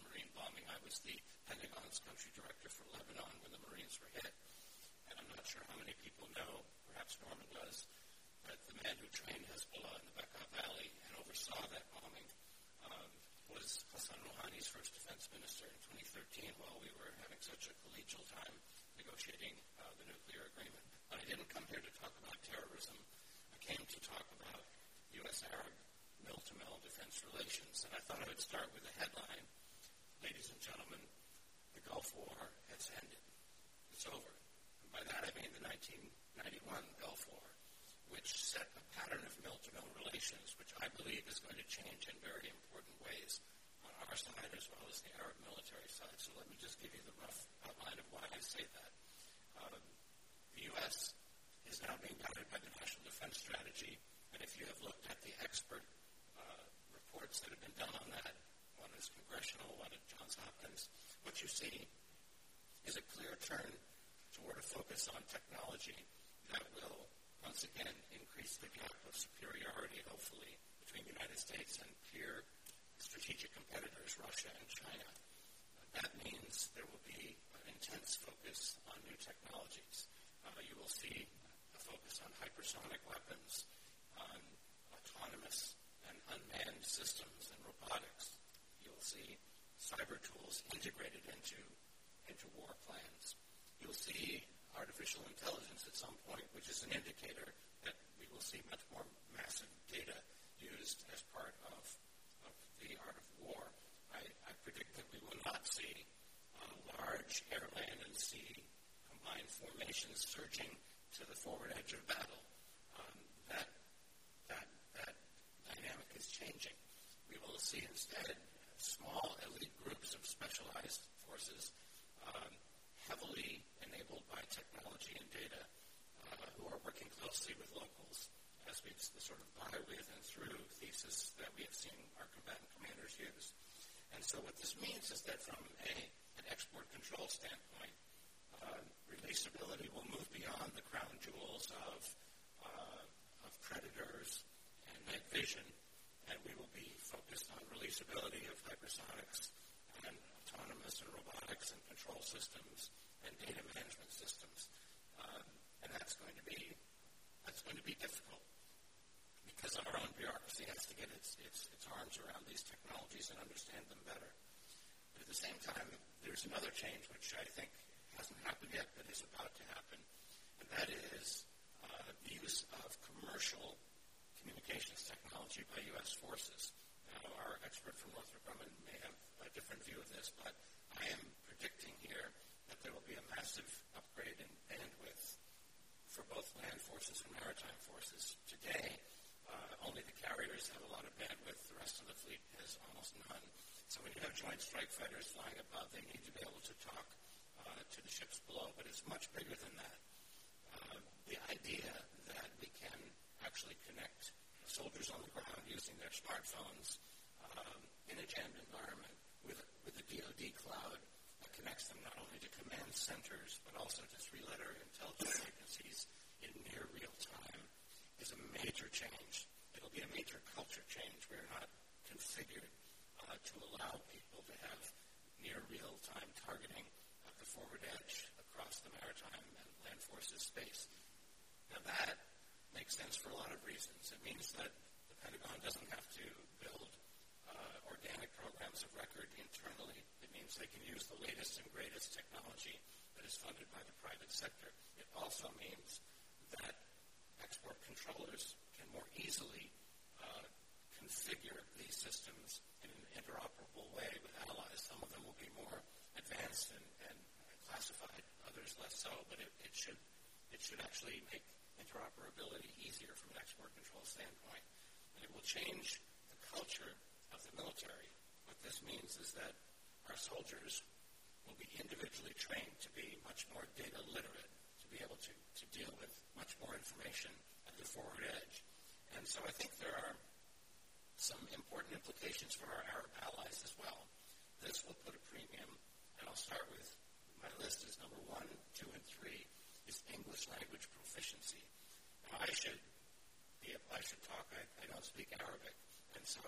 the Marine bombing. I was the Pentagon's country director for Lebanon when the Marines were hit. And I'm not sure how many people know, perhaps Norman does, but the man who trained Hezbollah in the Bekaa Valley and oversaw that bombing um, was Hassan Rouhani's first defense minister in 2013 while we were having such a collegial time negotiating uh, the nuclear agreement. But I didn't come here to talk about terrorism. I came to talk about U.S. Arab mil-to-mil defense relations. And I thought I would start with a headline Ladies and gentlemen, the Gulf War has ended. It's over. And by that I mean the 1991 Gulf War, which set a pattern of mil-to-mil relations, which I believe is going to change in very important ways on our side as well as the Arab military side. So let me just give you the rough outline of why I say that. Um, the U.S. is now being guided by the National Defense Strategy and if you have looked at the expert uh, reports that have been done on that, is congressional, one at Johns Hopkins, what you see is a clear turn toward a focus on technology that will once again increase the gap of superiority, hopefully, between the United States and peer strategic competitors, Russia and China. That means there will be an intense focus on new technologies. Uh, you will see a focus on hypersonic weapons, on autonomous and unmanned systems and robotics. You'll see cyber tools integrated into, into war plans. You'll see artificial intelligence at some point, which is an indicator that we will see much more massive data used as part of, of the art of war. I, I predict that we will not see uh, large air, land, and sea combined formations surging to the forward edge of battle. Um, that that dynamic is changing. We will see instead small elite groups of specialized forces um, heavily enabled by technology and data uh, who are working closely with locals as we the sort of by with and through thesis that we have seen our combatant commanders use. And so what this means is that from a, an export control standpoint, uh, releasability will move beyond the crown jewels of, uh, of predators and night vision and we will be focused on releasability of hypersonics and autonomous and robotics and control systems and data management systems. Um, and that's going to be that's going to be difficult because our own bureaucracy has to get its, its, its arms around these technologies and understand them better. But at the same time, there's another change which I think hasn't happened yet but is about to happen, and that is uh, the use of commercial communications technology by U.S. forces. Now, our expert from Northrop Grumman may have a different view of this, but I am predicting here that there will be a massive upgrade in bandwidth for both land forces and maritime forces. Today, uh, only the carriers have a lot of bandwidth. The rest of the fleet has almost none. So when you have joint strike fighters flying above, they need to be able to talk uh, to the ships below, but it's much bigger than that. Uh, the idea that we can actually connect soldiers on the ground using their smartphones um, in a jammed environment with, with the DoD cloud connects them not only to command centers but also to three-letter intelligence agencies in near real time is a major change. It'll be a major culture change. We're not configured uh, to allow people to have near real-time targeting at the forward edge across the maritime and land forces space. Now that makes sense for a lot of reasons. It means that the Pentagon doesn't have to build uh, organic programs of record internally. They can use the latest and greatest technology that is funded by the private sector. It also means that export controllers can more easily uh, configure these systems in an interoperable way with allies. Some of them will be more advanced and, and classified, others less so, but it, it should it should actually make interoperability easier from an export control standpoint. And it will change the culture of the military. What this means is that our soldiers will be individually trained to be much more data literate, to be able to, to deal with much more information at the forward edge. And so I think there are some important implications for our Arab allies as well. This will put a premium, and I'll start with my list is number one, two, and three is English language proficiency. Now, I should be, I should talk, I, I don't speak Arabic, and so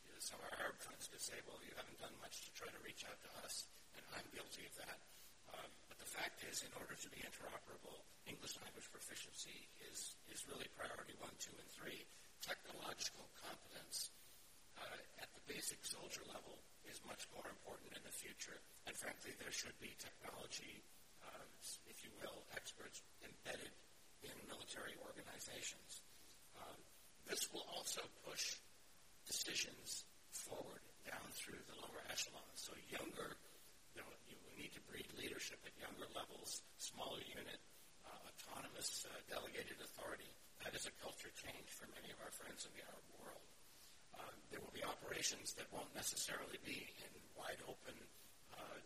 could, some our Arab friends could say, well, you haven't done much to try to reach out to us, and I'm guilty of that. Um, but the fact is, in order to be interoperable, English language proficiency is, is really priority one, two, and three. Technological competence uh, at the basic soldier level is much more important in the future. And frankly, there should be technology if you will, experts embedded in military organizations. Um, this will also push decisions forward down through the lower echelons. So younger, you, know, you need to breed leadership at younger levels, smaller unit, uh, autonomous uh, delegated authority. That is a culture change for many of our friends in the Arab world. Uh, there will be operations that won't necessarily be in wide open uh,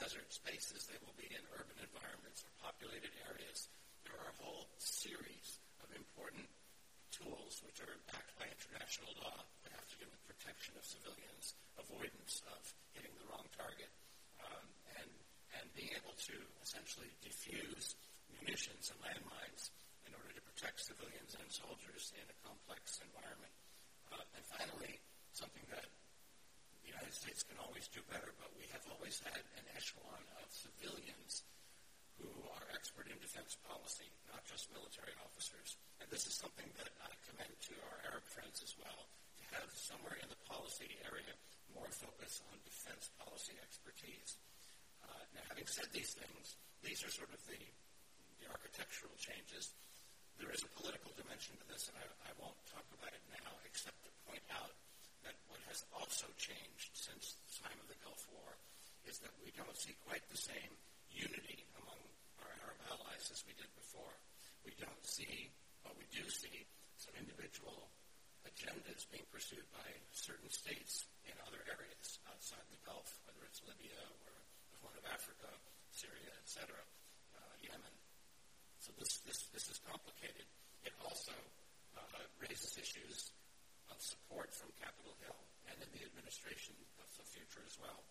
desert spaces. They will be in urban environments or populated areas. There are a whole series of important tools which are backed by international law that have to do with protection of civilians, avoidance of hitting the wrong target, um, and, and being able to essentially defuse munitions and landmines in order to protect civilians and soldiers in a complex environment. Uh, and finally, something that the United States can always do better, but we have always had an echelon of civilians who are expert in defense policy, not just military officers. And this is something that I commend to our Arab friends as well, have somewhere in the policy area more focus on defense policy expertise. Uh, now, having said these things, these are sort of the, the architectural changes. There is a political dimension to this, and I, I won't talk about it now, except to point out that what has also changed since the time of the Gulf War is that we don't see quite the same unity among our Arab allies as we did before. We don't see, but we do see some individual agendas being pursued by certain states in other areas outside the Gulf, whether it's Libya or the Horn of Africa, Syria, etc., uh, Yemen. So this, this, this is complicated. It also uh, raises issues of support from Capitol Hill and in the administration of the future as well.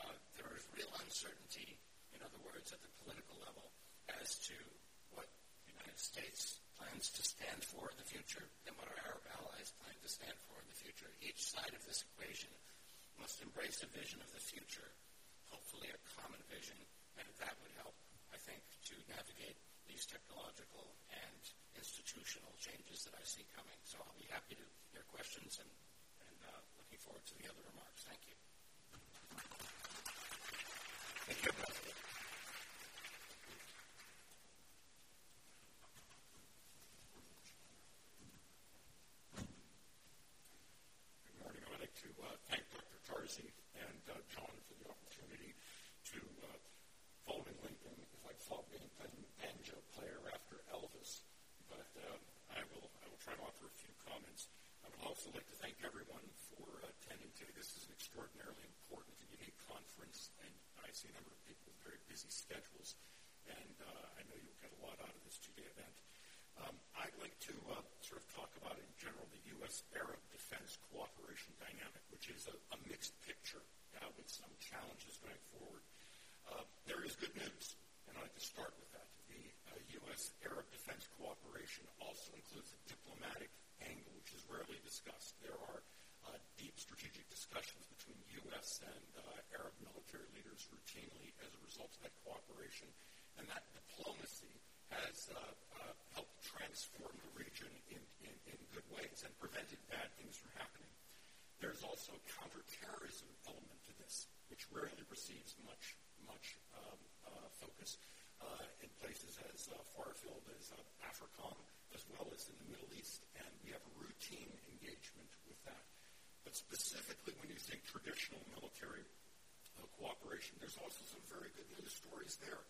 Uh, there is real uncertainty in other words, at the political level, as to what the United States plans to stand for in the future and what our allies plan to stand for in the future. Each side of this equation must embrace a vision of the future, hopefully a common vision, and that would help, I think, to navigate these technological and institutional changes that I see coming. So I'll be happy to hear questions and, and uh, looking forward to the other remarks. Thank you. Thank you. and uh, John for the opportunity to, uh, following Lincoln, if I thought being a banjo player after Elvis, but uh, I will I will try to offer a few comments. I would also like to thank everyone for attending today. This is an extraordinarily important and unique conference, and See a number of people with very busy schedules, and uh, I know you'll get a lot out of this two-day event. Um, I'd like to uh, sort of talk about, in general, the U.S.-Arab defense cooperation dynamic, which is a, a mixed picture uh, with some challenges going forward. Uh, there is good news, and I'd like to start with that. The uh, U.S.-Arab defense cooperation also includes a diplomatic angle, which is rarely discussed. There are uh, deep strategic discussions between U.S. and uh, military leaders routinely as a result of that cooperation, and that diplomacy has uh, uh, helped transform the region in, in, in good ways and prevented bad things from happening. There's also a counterterrorism element to this, which rarely receives much much um, uh, focus uh, in places as uh, far afield as uh, AFRICOM, as well as in the Middle East, and we have a routine engagement with that. But specifically, when you think traditional military cooperation, there's also some very good news stories there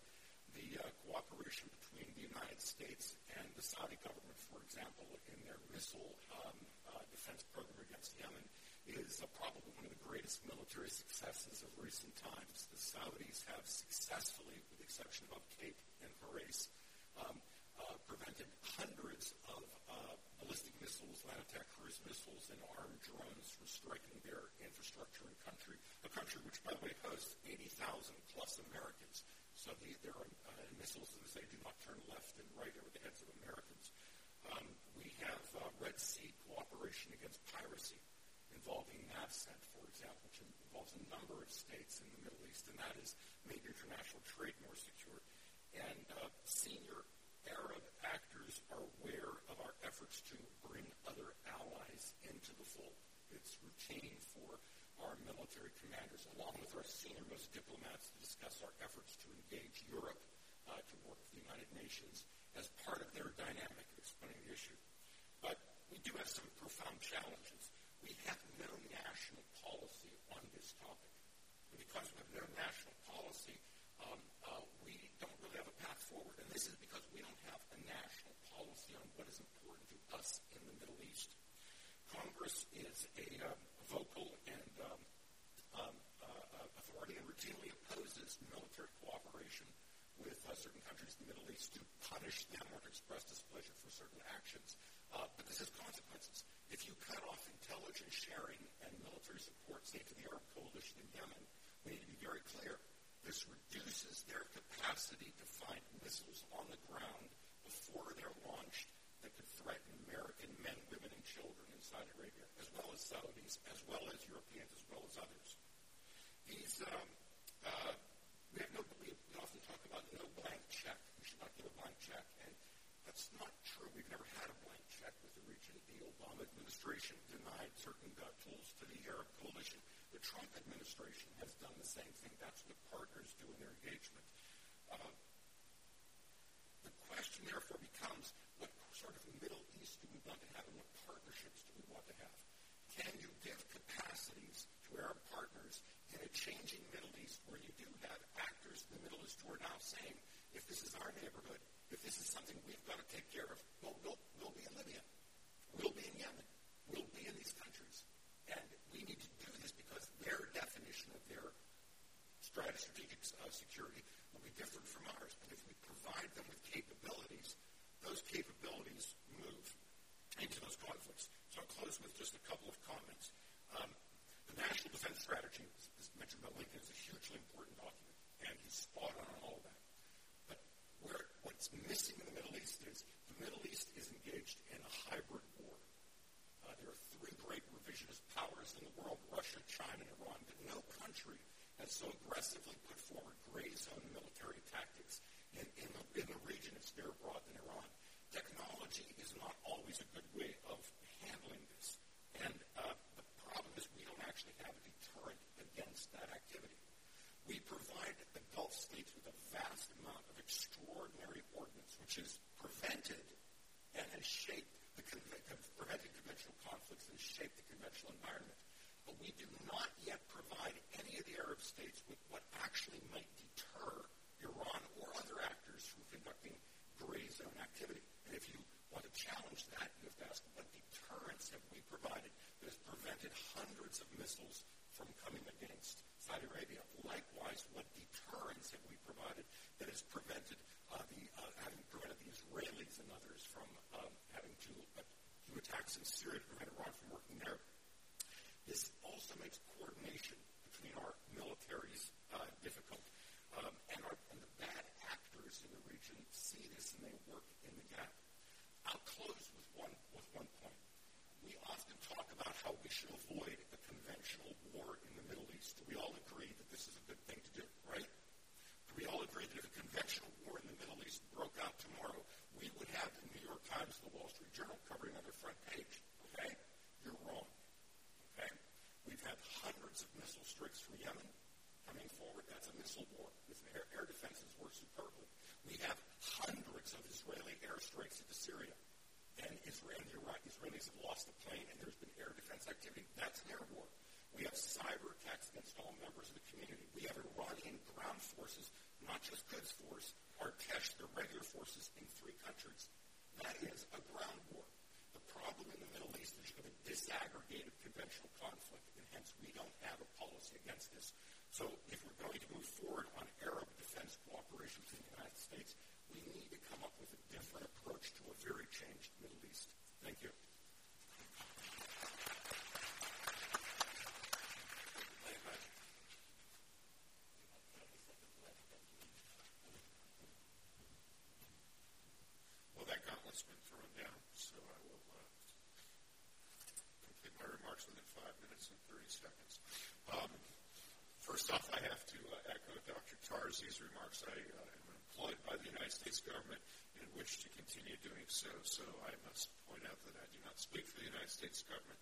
the uh, cooperation between the United States and the Saudi government, for example, in their missile um, uh, defense program against Yemen, is uh, probably one of the greatest military successes of recent times. The Saudis have successfully, with the exception of Abqaiq and Khurais, um, uh, prevented hundreds of uh, ballistic missiles, land attack cruise missiles, and armed drones from striking their infrastructure and country, a country which, by the way, hosts 80,000 plus Americans. So the, there are uh, missiles that say do not turn left and right over the heads of Americans. Um, we have uh, Red Sea cooperation against piracy involving NAVCENT, for example, which involves a number of states in the Middle East, and that has made international trade more secure. And uh, senior Arab actors are our efforts to bring other allies into the fold. It's routine for our military commanders, along with our senior-most diplomats, to discuss our efforts to engage Europe uh, to work with the United Nations as part of their dynamic of explaining the issue. But we do have some profound challenges. We have no national policy on this topic. And because we have no national policy, um, uh, we don't really have a path forward. And this is because we don't have a national policy on what is important to us in the Middle East. Congress is a um, vocal and um, um, uh, authority and routinely opposes military cooperation with uh, certain countries in the Middle East to punish them or to express displeasure for certain actions. Uh, but this has consequences. If you cut off intelligence sharing and military support, say, to the Arab coalition in Yemen, we need to be very clear. This reduces their capacity to find missiles on the ground before they're launched that could threaten American men, women, and children in Saudi Arabia, as well as Saudis, as well as Europeans, as well as others. These um, uh, we have no, we, often talk about no blank check. We should not give a blank check. And that's not true. We've never had a blank check with the region. The Obama administration denied certain tools to the Arab coalition. The Trump administration has done the same thing. That's what partners do in their engagement. Uh, the question, therefore, becomes what sort of Middle East do we want to have and what partnerships do we want to have? Can you give capacities to Arab partners in a changing Middle East where you do have actors in the Middle East who are now saying, if this is our neighborhood, if this is something we've got to take care of, well, we'll, we'll be in Libya. We'll be in Yemen. We'll be in these countries. And we need to do this because their definition of their strategic uh, security will be different from ours. But if we provide them with capabilities, those capabilities into those conflicts. So I'll close with just a couple of comments. Um, the National Defense Strategy, as mentioned by Lincoln, is a hugely important document, and he's spot on on all of that. But where what's missing in the Middle East is the Middle East is engaged in a hybrid war. Uh, there are three great revisionist powers in the world, Russia, China, and Iran, but no country has so aggressively put forward gray zone military tactics in, in, the, in the region of spare abroad than Iran technology is not always a good way of handling this. And uh, the problem is we don't actually have a deterrent against that activity. We provide the Gulf states with a vast amount of extraordinary ordnance, which has prevented and has shaped the prevented conventional conflicts and shaped the conventional environment. But we do not yet provide any of the Arab states with what actually might deter Iran or other actors from conducting gray zone activity. And if you want to challenge that, you have to ask what deterrence have we provided that has prevented hundreds of missiles from coming against Saudi Arabia? Likewise, what deterrence have we provided that has prevented uh, the uh, having prevented the Israelis and others from um, having to uh, attacks in Syria to prevent Iran from working there? This also makes coordination between our militaries uh, difficult. Um, and, our, and the bad actors in the region see this and they work in the gap. I'll close with one, with one point. We often talk about how we should avoid a conventional war in the Middle East. We all agree that this is a good thing to do, right? We all agree that if a conventional war in the Middle East broke out tomorrow, we would have the New York Times, the Wall Street Journal covering on their front page. Okay? You're wrong. Okay? We've had hundreds of missile strikes from Yemen coming forward. That's a missile war. Air, air defenses work superbly. We have hundreds of Israeli airstrikes into Syria. And Israel, and Iraq, Israelis have lost a plane, and there's been air defense activity. That's an air war. We have cyber attacks against all members of the community. We have Iranian ground forces, not just Quds Force, Artesh, the regular forces in three countries. That is a ground war. The problem in the Middle East is you have a disaggregated conventional conflict, and hence we don't have a policy against this. So if we're going to move forward on Arab defense cooperation between the United States, we need to come up with a different approach to a very changed Middle East. Thank you. Well, that gauntlet's been thrown down, so I will uh, complete my remarks within five minutes and 30 seconds. Um, first off, I have to uh, echo Dr. Tarzi's remarks. I uh, employed by the United States government and wish to continue doing so, so I must point out that I do not speak for the United States government.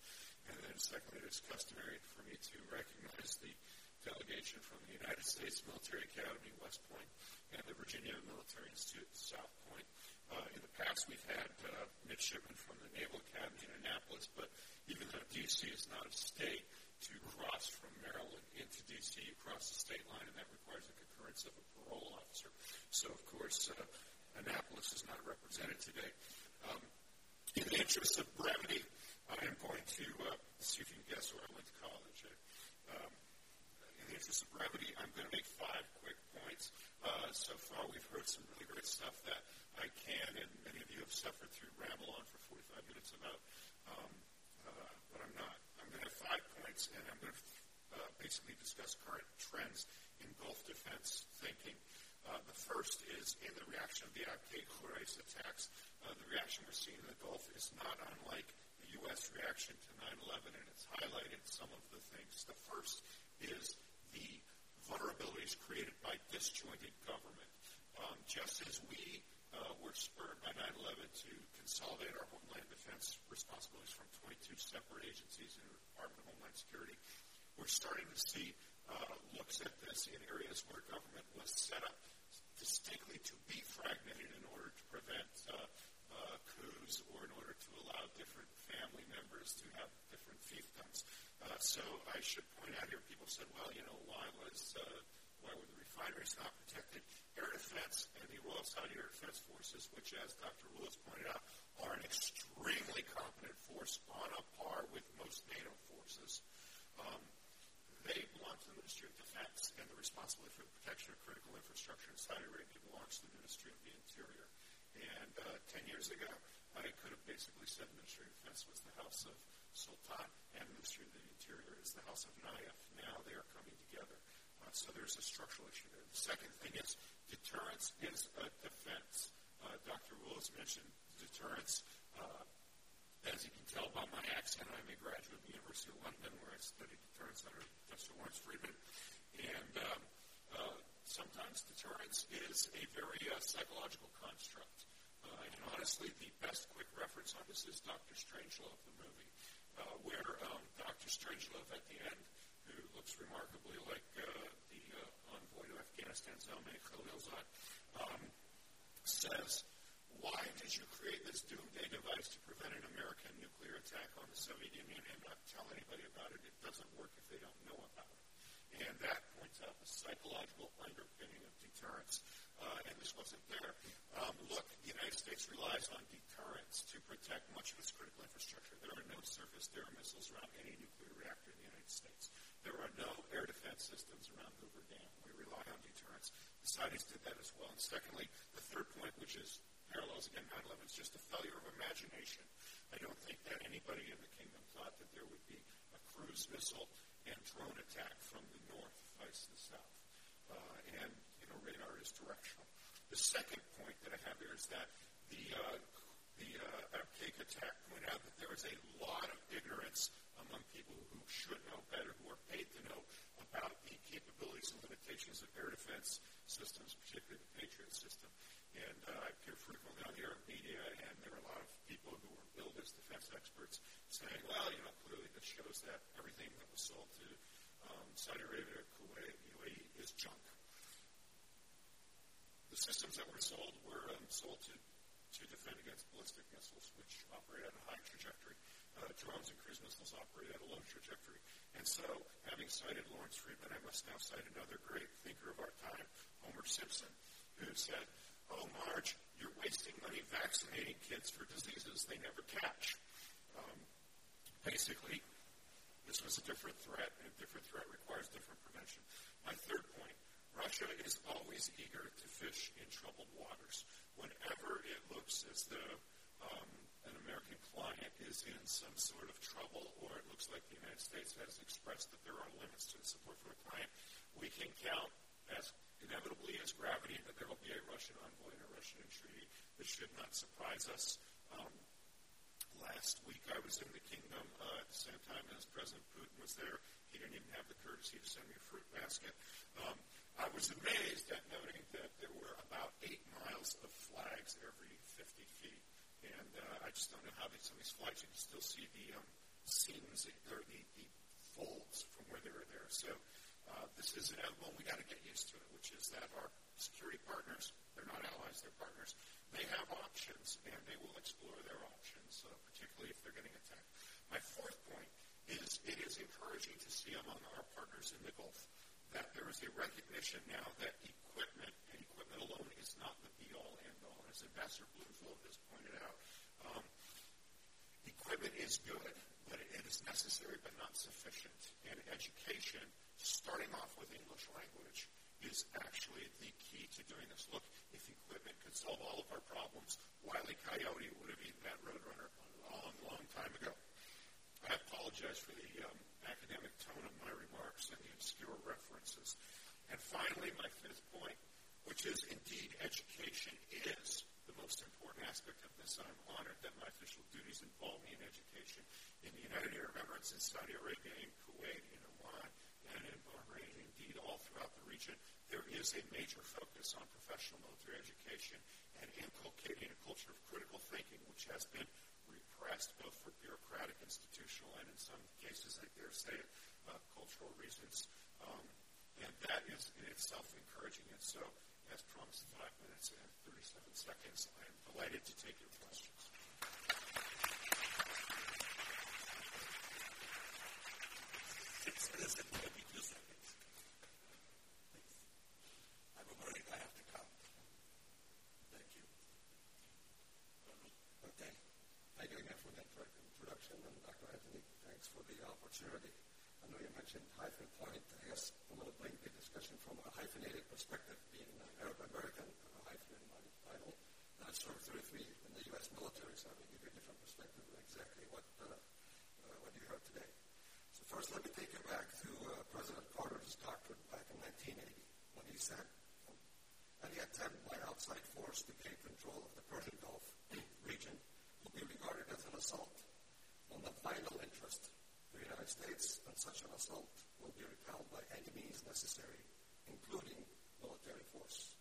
And then secondly, it is customary for me to recognize the delegation from the United States Military Academy, West Point, and the Virginia Military Institute, South Point. Uh, in the past, we've had uh, midshipmen from the Naval Academy in Annapolis, but even though DC is not a state. To cross from Maryland into D.C., you cross the state line, and that requires the concurrence of a parole officer. So, of course, uh, Annapolis is not represented today. Um, in the interest of brevity, I am going to uh, see if you can guess where I went to college. Um, in the interest of brevity, I'm going to make five quick points. Uh, so far, we've heard some really great stuff that I can, and many of you have suffered through ramble on for 45 minutes about. Um, uh, but I'm not. I'm going to have five points, and I'm going to uh, basically discuss current trends in Gulf defense thinking. Uh, the first is in the reaction of the Abqaiq Khurais attacks. Uh, the reaction we're seeing in the Gulf is not unlike the U.S. reaction to 9/11, and it's highlighted some of the things. The first is the vulnerabilities created by disjointed government. Um, just as we uh, were spurred by 9/11 to consolidate our homeland defense responsibilities from 22 separate agencies in the Department of Homeland Security, we're starting to see looks at this in areas where government was set up distinctly to be fragmented in order to prevent uh, uh, coups or in order to allow different family members to have different fiefdoms. Uh, so I should point out here, people said, well, you know, why was uh, why were the refineries not protected? Air Defense and the Royal Saudi Air Defense Forces, which, as Dr. Willis pointed out, are an extremely competent force on a par with most NATO forces. Um, they belong to the Ministry of Defense, and the responsibility for the protection of critical infrastructure in Saudi Arabia belongs to the Ministry of the Interior. And uh, 10 years ago, I could have basically said the Ministry of Defense was the House of Sultan, and the Ministry of the Interior is the House of Nayef. Now they are coming together. Uh, so there's a structural issue there. The second thing is deterrence is a defense. Uh, Dr. Willis mentioned deterrence. Uh, as you can tell by my accent, I'm a graduate of the University of London where I studied deterrence under Professor Lawrence Freedman. And um, uh, sometimes deterrence is a very uh, psychological construct. Uh, and honestly, the best quick reference on this is Dr. Strangelove, the movie, uh, where um, Dr. Strangelove at the end, who looks remarkably like uh, the uh, envoy to Afghanistan, Zalmay Khalilzad, um, says, why did you create this doomsday device to prevent an American nuclear attack on the Soviet Union and not tell anybody about it? It doesn't work if they don't know about it. And that points out the psychological underpinning of deterrence. Uh, and this wasn't there. Um, look, the United States relies on deterrence to protect much of its critical infrastructure. There are no surface-to-air missiles around any nuclear reactor in the United States. There are no air defense systems around Hoover Dam. We rely on deterrence. The Saudis did that as well. And secondly, the third point, which is parallels again 9/11 is just a failure of imagination. I don't think that anybody in the kingdom thought that there would be a cruise missile and drone attack from the north vice the south. Uh, and you know, radar is directional. The second point that I have here is that the uh, the uh, Abqaiq attack pointed out that there is a lot of ignorance among people who should know better, who are paid to know about the capabilities and limitations of air defense systems, particularly the Patriot system. And uh, I appear frequently on the Arab media, and there are a lot of people who are billed defense experts saying, well, you know, clearly this shows that everything that was sold to um, Saudi Arabia, Kuwait, UAE is junk. The systems that were sold were um, sold to, to defend against ballistic missiles, which operate at a high trajectory. Uh, drones and cruise missiles operate at a low trajectory. And so, having cited Lawrence Freedman, I must now cite another great thinker of our time, Homer Simpson, who said, oh, Marge, you're wasting money vaccinating kids for diseases they never catch. Um, basically, this was a different threat, and a different threat requires different prevention. My third point, Russia is always eager to fish in troubled waters. Whenever it looks as though um, an American client is in some sort of trouble, or it looks like the United States has expressed that there are limits to the support for a client, we can count as inevitably as gravity that there will be a Russian envoy and a Russian entreaty. This should not surprise us. Um, last week I was in the kingdom uh, at the same time as President Putin was there. He didn't even have the courtesy to send me a fruit basket. Um, I was amazed at noting that there were about eight miles of flags every 50 feet. And uh, I just don't know how they, some of these flags, you can still see the um, seams, or the, the folds from where they were there. So uh, this is inevitable. We got to get used to it, which is that our security partners, they're not allies, they're partners. They have options, and they will explore their options, uh, particularly if they're getting attacked. My fourth point is it is encouraging to see among our partners in the Gulf that there is a recognition now that equipment and equipment alone is not the be-all, end-all. As Ambassador Bloomfield has pointed out, um, equipment is good, but it is necessary but not sufficient. And education, starting off with English language, is actually the key to doing this. Look, if equipment could solve all of our problems, Wiley Coyote would have eaten that Roadrunner a long, long time ago. I apologize for the um, academic tone of my remarks and the obscure references. And finally, my fifth point, which is indeed education is the most important aspect of this. I'm honored that my official duties involve me in education in the United Arab Emirates, in Saudi Arabia, in Kuwait, in Oman, and in Bahrain, indeed all throughout the region. There is a major focus on professional military education and inculcating a culture of critical thinking, which has been repressed both for bureaucratic, institutional, and in some cases, I dare say uh, cultural reasons. Um, and that is in itself encouraging. And so, as promised, five minutes and 37 seconds, I am delighted to take your questions. Served 33 in the U.S. military, so I will give you a different perspective of exactly what, uh, uh, what you heard today. First, let me take you back to uh, President Carter's doctrine back in 1980 when he said, any attempt by outside force to gain control of the Persian Gulf region will be regarded as an assault on the vital interest of the United States and such an assault will be repelled by any means necessary, including military force.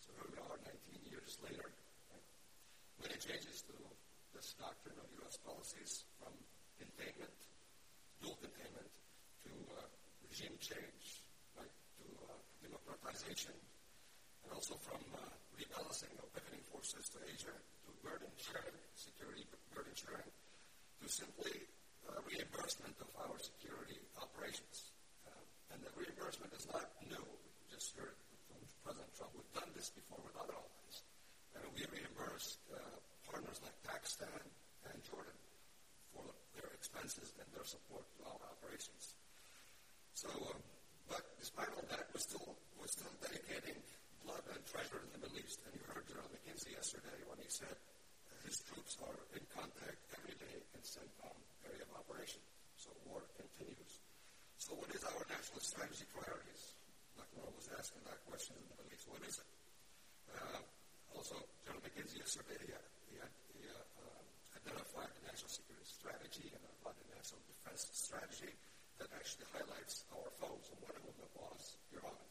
So here we are 19 years later. Right? Many changes to this doctrine of U.S. policies from containment, dual containment, to uh, regime change, right? to uh, democratization, and also from uh, rebalancing of pivoting forces to Asia, to burden sharing, security burden sharing, to simply uh, reimbursement of our security operations. Uh, and the reimbursement is not new. We just heard from President Trump. We've done this before with other allies. And we reimburse uh, partners like Pakistan and Jordan for their expenses and their support to our operations. So, um, but despite all that, we're still, we're still dedicating blood and treasure in the Middle East. And you heard General McKenzie yesterday when he said his troops are in contact every day in CENTCOM area of operation. So war continues. So what is our national strategy priorities? Like was asking that question in the Middle East. What is it? Uh, also, General McKenzie yesterday, he, he, he uh, uh, identified the national security strategy and the national defense strategy that actually highlights our foes, and one of them was Iran.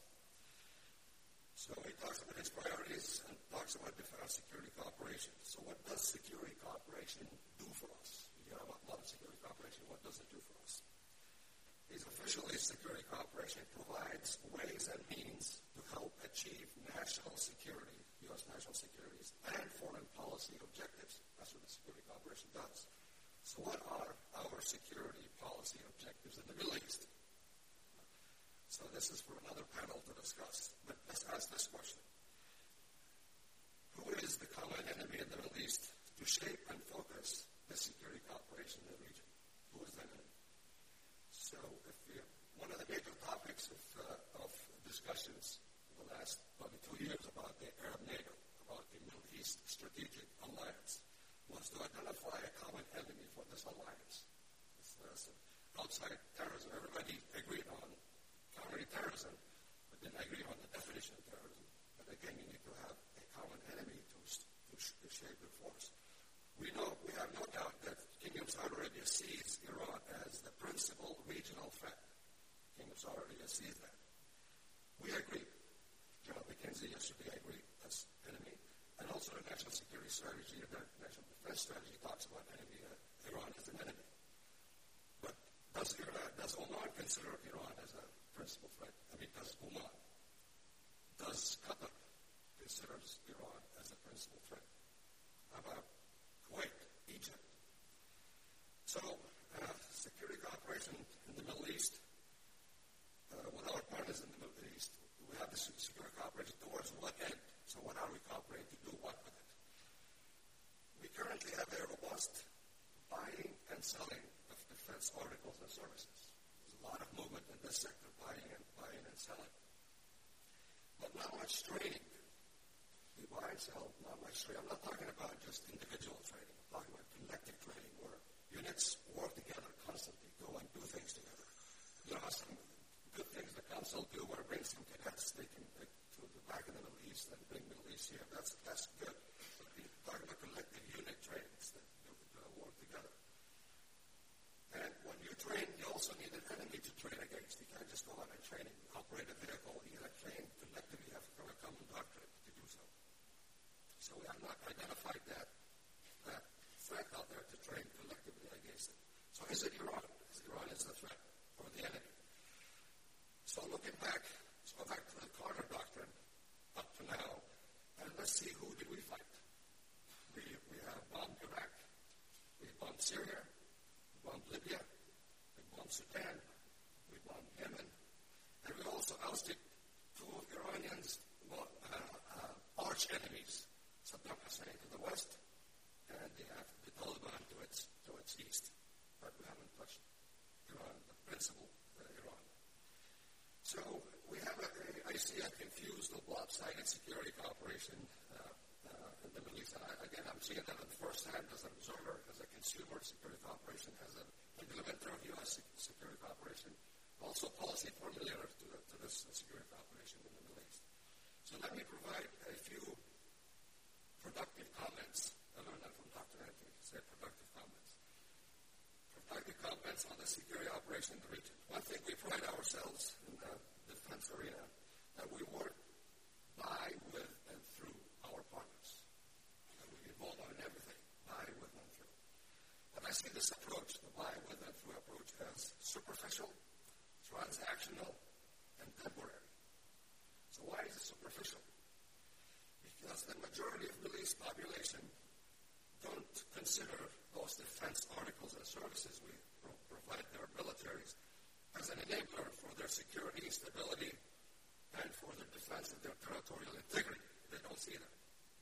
So he talks about his priorities and talks about defense security cooperation. So what does security cooperation do for us? You about a lot of security cooperation. What does it do for us? His officially security cooperation provides ways and means to help achieve national security, U.S. national securities, and foreign policy objectives. That's what the security cooperation does. So what are our security policy objectives in the Middle East? So this is for another panel to discuss. But let's ask this question. Who is the common enemy in the Middle East to shape and focus the security cooperation in the region? Who is that enemy? So if we, one of the major topics of, uh, of discussions in the last probably two years about the Arab NATO, about the Middle East Strategic Alliance, was to identify a common enemy for this alliance. It's, uh, outside terrorism. Everybody agreed on countering terrorism, but didn't agree on the definition of terrorism. But again, you need to have a common enemy to, to, to shape the force. We know, we have no doubt that Kingdom Saudi Arabia sees Iran as the principal regional threat. Kingdom Saudi Arabia sees that. We agree. General McKenzie yesterday agreed as enemy. And also the national security strategy and strategy talks about enemy, uh, Iran as an enemy. But does, Iran, does Oman consider Iran as a principal threat? I mean, does Oman, does Qatar consider Iran as a principal threat? How about Kuwait, Egypt? So, uh, security cooperation selling of defense articles and services. There's a lot of movement in this sector, buying and buying and selling. But not much training. We buy and sell, not much training. I'm not talking about just individual training. I'm talking about collective training where units work together constantly, go and do things together. There are some good things the council do where it brings some cadets they can take to the back of the Middle East and bring Middle East here. That's, that's good. But we talk about collective unit trainings that work together. And when you train, you also need an enemy to train against. You can't just go out and train and operate a vehicle. You got to train collectively. You have to a common doctrine to do so. So we have not identified that, that threat out there to train collectively against it. So is it Iran? Is Iran is the threat or the enemy? So looking back, let's go back to the Carter Doctrine up to now, and let's see who did we fight. We, we have bombed Iraq, we bombed Syria, we bombed Libya, we bombed Sudan, we bombed Yemen, and we also ousted two of Iranians' uh, uh, arch enemies, Saddam Hussein to the west, and they have the Taliban to its, to its east. But we haven't touched Iran, the principal uh, Iran. So we have a, a, I see a confused or lopsided security cooperation uh, uh, in the Middle East. And I, again, I'm seeing that firsthand as an observer, as a consumer security cooperation, as an implementer of U.S. security cooperation, also policy formulator to, the, to this security cooperation in the Middle East. So let me provide a few productive comments. I learned that from Dr. Anthony. He said productive comments. Productive comments on the security operation in the region. One thing we pride ourselves in the defense arena that we work by, with, and through our partners. And we involve in everything, by, with, and through. But I see this approach, the by, with, and through approach, as superficial, transactional, and temporary. So why is it superficial? Because the majority of East population don't consider those defense articles and services we pro- provide their militaries as an enabler for their security, stability, and for the defense of their territorial integrity. They don't see that.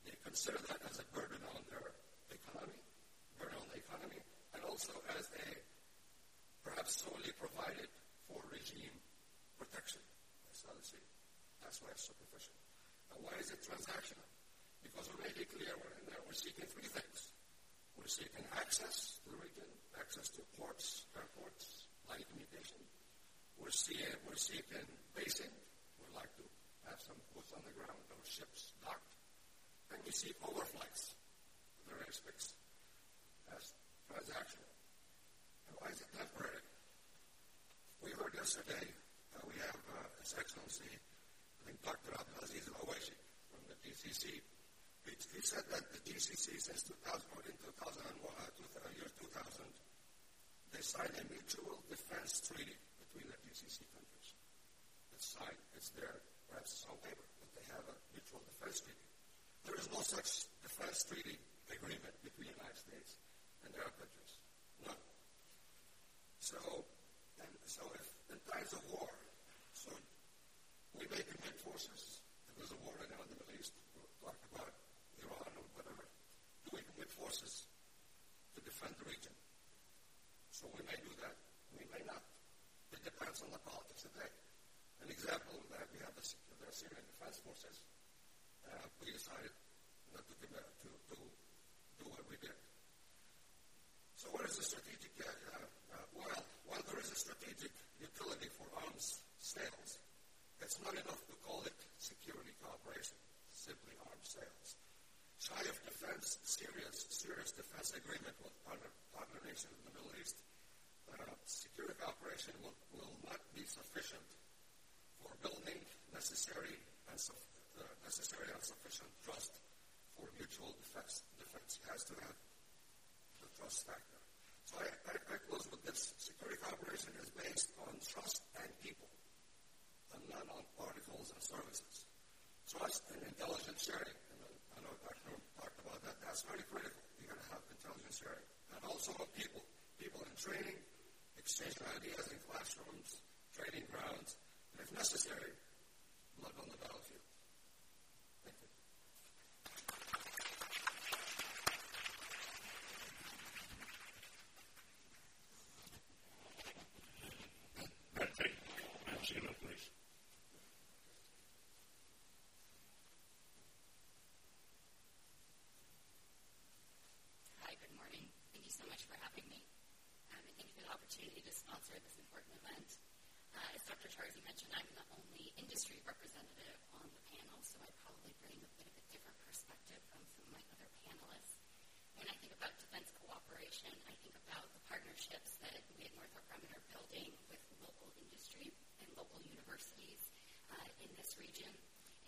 They consider that as a burden on their economy, burden on the economy, and also as a perhaps solely provided for regime protection. That's how they see. That's why it's superficial. And why is it transactional? Because we made it clear we're we're seeking three things. We're seeking access to the region, access to ports, airports, line communication. We're seeing, we're seeking basing. We'd like to have some boots on the ground, or ships docked. And we see overflights of the airspace as transactional. And why is it temporary? We heard yesterday uh, we have uh, His Excellency, I think Dr. Abdulaziz Aluwaisheg from the GCC. He, he said that the GCC since 2000, in 2001, uh, year 2000, they signed a mutual defense treaty between the GCC countries. It's signed, it's there, perhaps it's on paper, but they have a mutual defense treaty. There is no such defense treaty agreement between the United States and their countries. None. So, and so if in times of war, so we may commit forces. If there's a war right now in the Middle East, we'll talk about Iran or whatever. Do we commit forces to defend the region? So we may do that. We may not. It depends on the politics of the day. An example of that, we have the, the Syrian Defense Forces. Uh, we decided not to commit to, to do what we did. So what is the strategic? Uh, uh, well, while there is a strategic utility for arms sales, it's not enough to call it security cooperation, simply arms sales. Shy of defense, serious, serious defense agreement with partner, partner nations in the Middle East, uh, security cooperation will, will not be sufficient for building necessary and uh, necessary and sufficient trust for mutual defense. Defense has to have the trust factor. So I, I, I close with this. Security cooperation is based on trust and people, and not on articles and services. Trust and intelligence sharing. And I know Dr. talked about that. That's very critical. You got to have intelligence sharing. And also on people. People in training, exchanging ideas in classrooms, training grounds, and if necessary, blood on the battlefield. Thank you. much for having me. Um, and thank you for the opportunity to sponsor this important event. Uh, as Dr. Tarzi mentioned, I'm the only industry representative on the panel, so I probably bring a bit of a different perspective from some of my other panelists. When I think about defense cooperation, I think about the partnerships that we at Northrop Grumman are building with local industry and local universities uh, in this region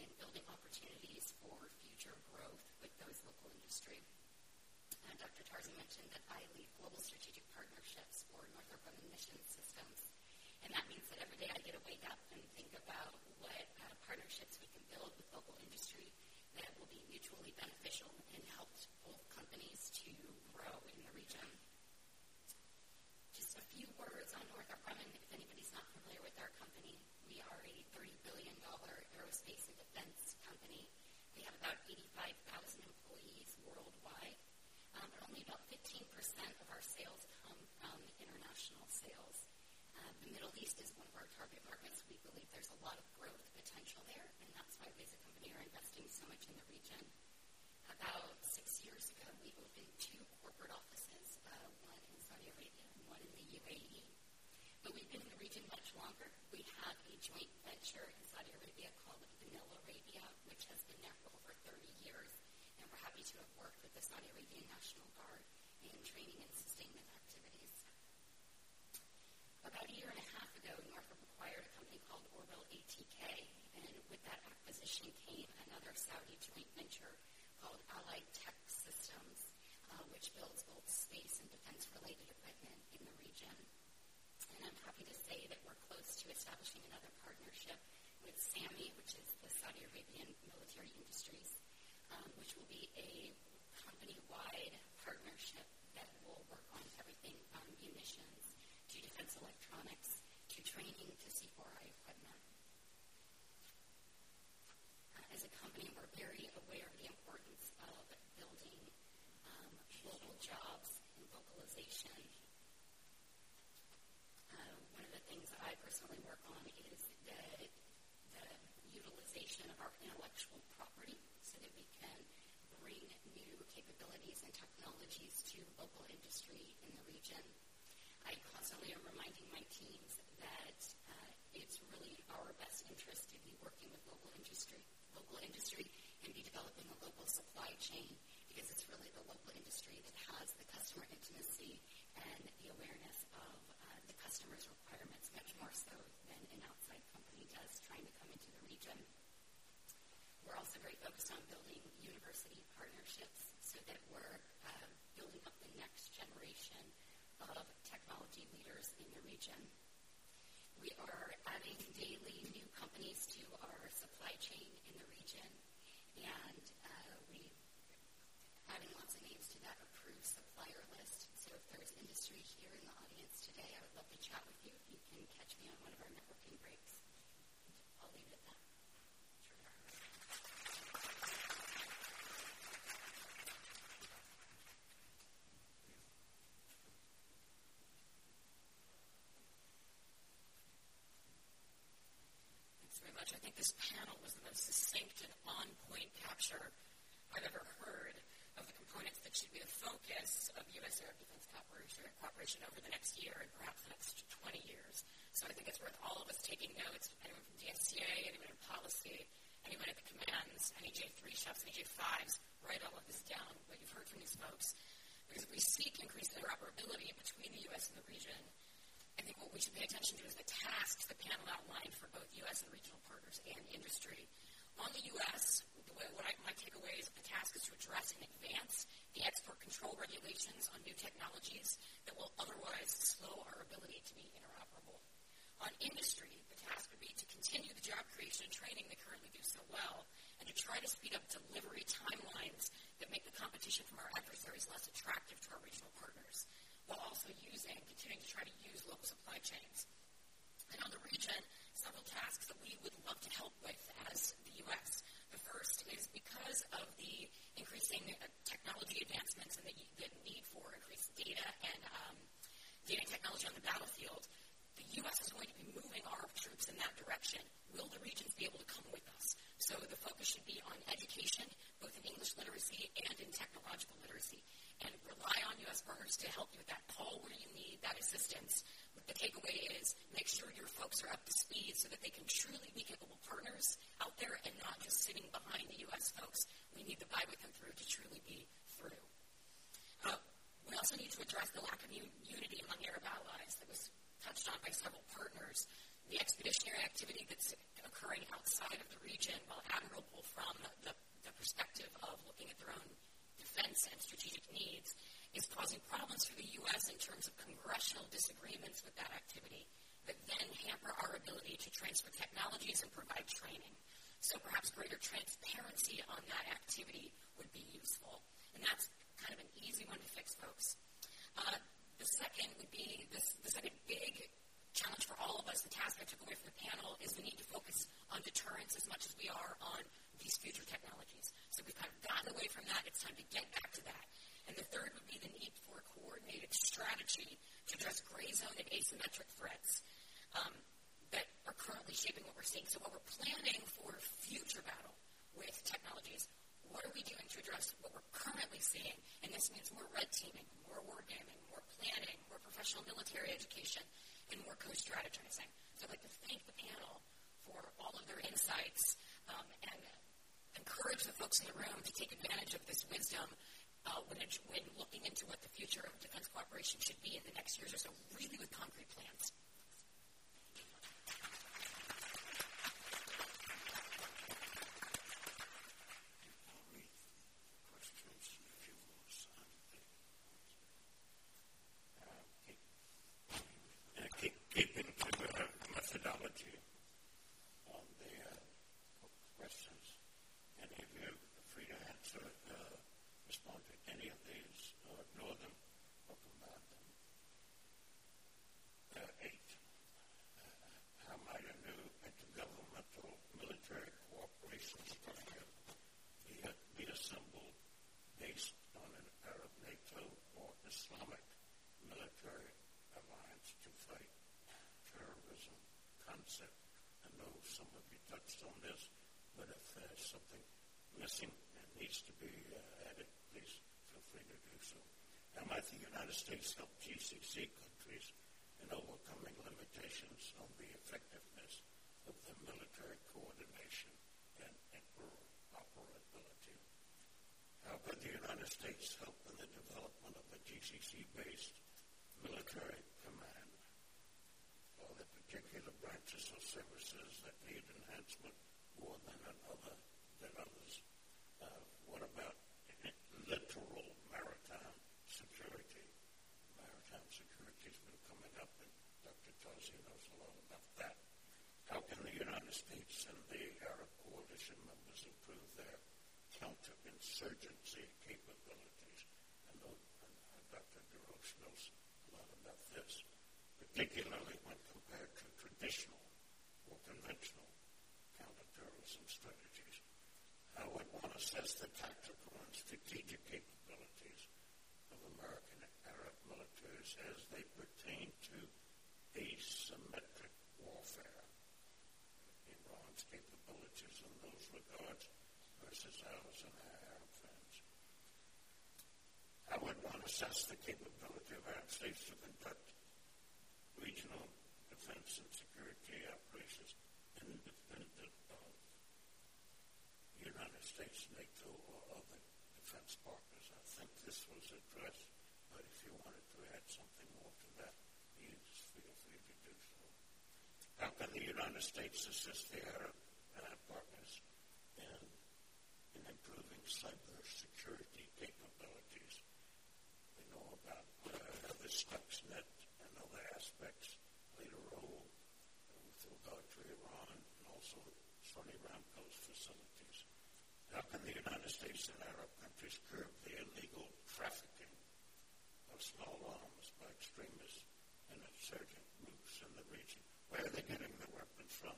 and building opportunities for future growth with those local industry. Uh, Dr. Tarzi mentioned that I lead global strategic partnerships for Northrop Grumman Mission Systems. And that means that every day I get to wake up and think about what uh, partnerships we can build with local industry that will be mutually beneficial and help both companies to grow in the region. Just a few words on Northrop Grumman. If anybody's not familiar with our company, we are a $30 billion aerospace and defense company. We have about 85,000 employees worldwide, um, but only about 15% of our sales come from international sales. Uh, the Middle East is one of our target markets. We believe there's a lot of growth potential there, and that's why we as a company are investing so much in the region. About six years ago, we opened two corporate offices, uh, one in Saudi Arabia and one in the UAE. But we've been in the region much longer. We have a joint venture in Saudi Arabia called Vinnell Arabia, which has been there for over 30 years. And we're happy to have worked with the Saudi Arabian National Guard in training and sustainment activities. About a year and a half ago, Northrop acquired a company called Orbital ATK, and with that acquisition came another Saudi joint venture called Allied Tech Systems, uh, which builds both space and defense-related equipment in the region. And I'm happy to say that we're close to establishing another partnership with SAMI, which is the Saudi Arabian Military Industries, um, which will be a company-wide partnership that will work on everything from munitions to defense electronics to training to C4I equipment. Uh, as a company, we're very aware of the importance of building um, local jobs and localization. Uh, one of the things that I personally work on is the, the utilization of our intellectual property so that we can bring new capabilities and technologies to local industry in the region. I constantly am reminding my teams that uh, it's really our best interest to be working with local industry, local industry, and be developing a local supply chain because it's really the local industry that has the customer intimacy and the awareness of uh, the customer's requirements much more so than an outside company does trying to come into the region. We're also very focused on building university partnerships that we're uh, building up the next generation of technology leaders in the region. We are adding daily new companies to our supply chain in the region, and uh, we adding lots of names to that approved supplier list. So if there's industry here in the audience today, I would love to chat with you if you can catch me on one of our networking breaks. I'll leave it at that. Thanks very much. I think this panel was the most succinct and on-point capture I've ever heard of the components that should be the focus of U.S. Air Defense cooperation, cooperation over the next year and perhaps the next 20 years. So I think it's worth all of us taking notes, anyone from DSCA, anyone in policy, anyone at the commands, any J3 chefs, any J5s, write all of this down, what you've heard from these folks. Because if we seek increased interoperability between the U.S. and the region, I think what we should pay attention to is the tasks the panel outlined for both U.S. and regional partners and industry. On the U.S., the way, what I, my takeaway is the task is to address and advance the export control regulations on new technologies that will otherwise slow our ability to be interoperable. On industry, the task would be to continue the job creation and training they currently do so well, and to try to speed up delivery timelines that make the competition from our adversaries less attractive to our regional partners, while also using, continuing to try to use local supply chains. And on the region, several tasks that we would love to help with as the U.S. The first is because of the increasing uh, technology advancements and the, the, need for increased data and um, data technology on the battlefield, the U.S. is going to be moving our troops in that direction. Will the regions be able to come with us? So the focus should be on education, both in English literacy and in technological literacy, and rely on U.S. partners to help you with that. Call where you need that assistance. But the takeaway is make sure your folks are up to speed so that they can truly be capable partners out there and not just sitting behind the U.S. folks. We need to buy with them through to truly be through. Uh, we also need to address the lack of unity among Arab allies that was touched on by several partners. The expeditionary activity that's occurring outside of the region, while admirable from the, the perspective of looking at their own defense and strategic needs, is causing problems for the U.S. in terms of congressional disagreements with that activity that then hamper our ability to transfer technologies and provide training. So perhaps greater transparency on that activity would be useful. And that's kind of an easy one to fix, folks. Uh, the second would be this, the second big challenge for all of us, the task I took away from the panel, is we need to focus on deterrence as much as we are on these future technologies. So we've kind of gotten away from that. It's time to get back to that. And the third would be the need for a coordinated strategy to address gray zone and asymmetric threats um, that are currently shaping what we're seeing. So while we're planning for future battle with technologies, what are we doing to address what we're currently seeing? And this means more red teaming, more war gaming, more planning, more professional military education, and more co-strategizing. So I'd like to thank the panel for all of their insights um, and encourage the folks in the room to take advantage of this wisdom uh, when, it, when looking into what the future of defense cooperation should be in the next years or so, really with concrete plans. Assess the tactical and strategic capabilities of American Arab militaries as they pertain to asymmetric warfare. Iran's capabilities in those regards versus ours and our Arab friends. I would want to assess the capability of Arab states to conduct regional defense and security operations independent of United States, NATO, or other defense partners. I think this was addressed, but if you wanted to add something more to that, please feel free to do so. How can the United States assist the Arab uh, partners in, in improving cybersecurity capabilities? We know about uh, the Stuxnet and other aspects played a role with regard to Iran and also Saudi Aramco's facilities. How can the United States and Arab countries curb the illegal trafficking of small arms by extremists and insurgent groups in the region? Where are they getting the weapons from?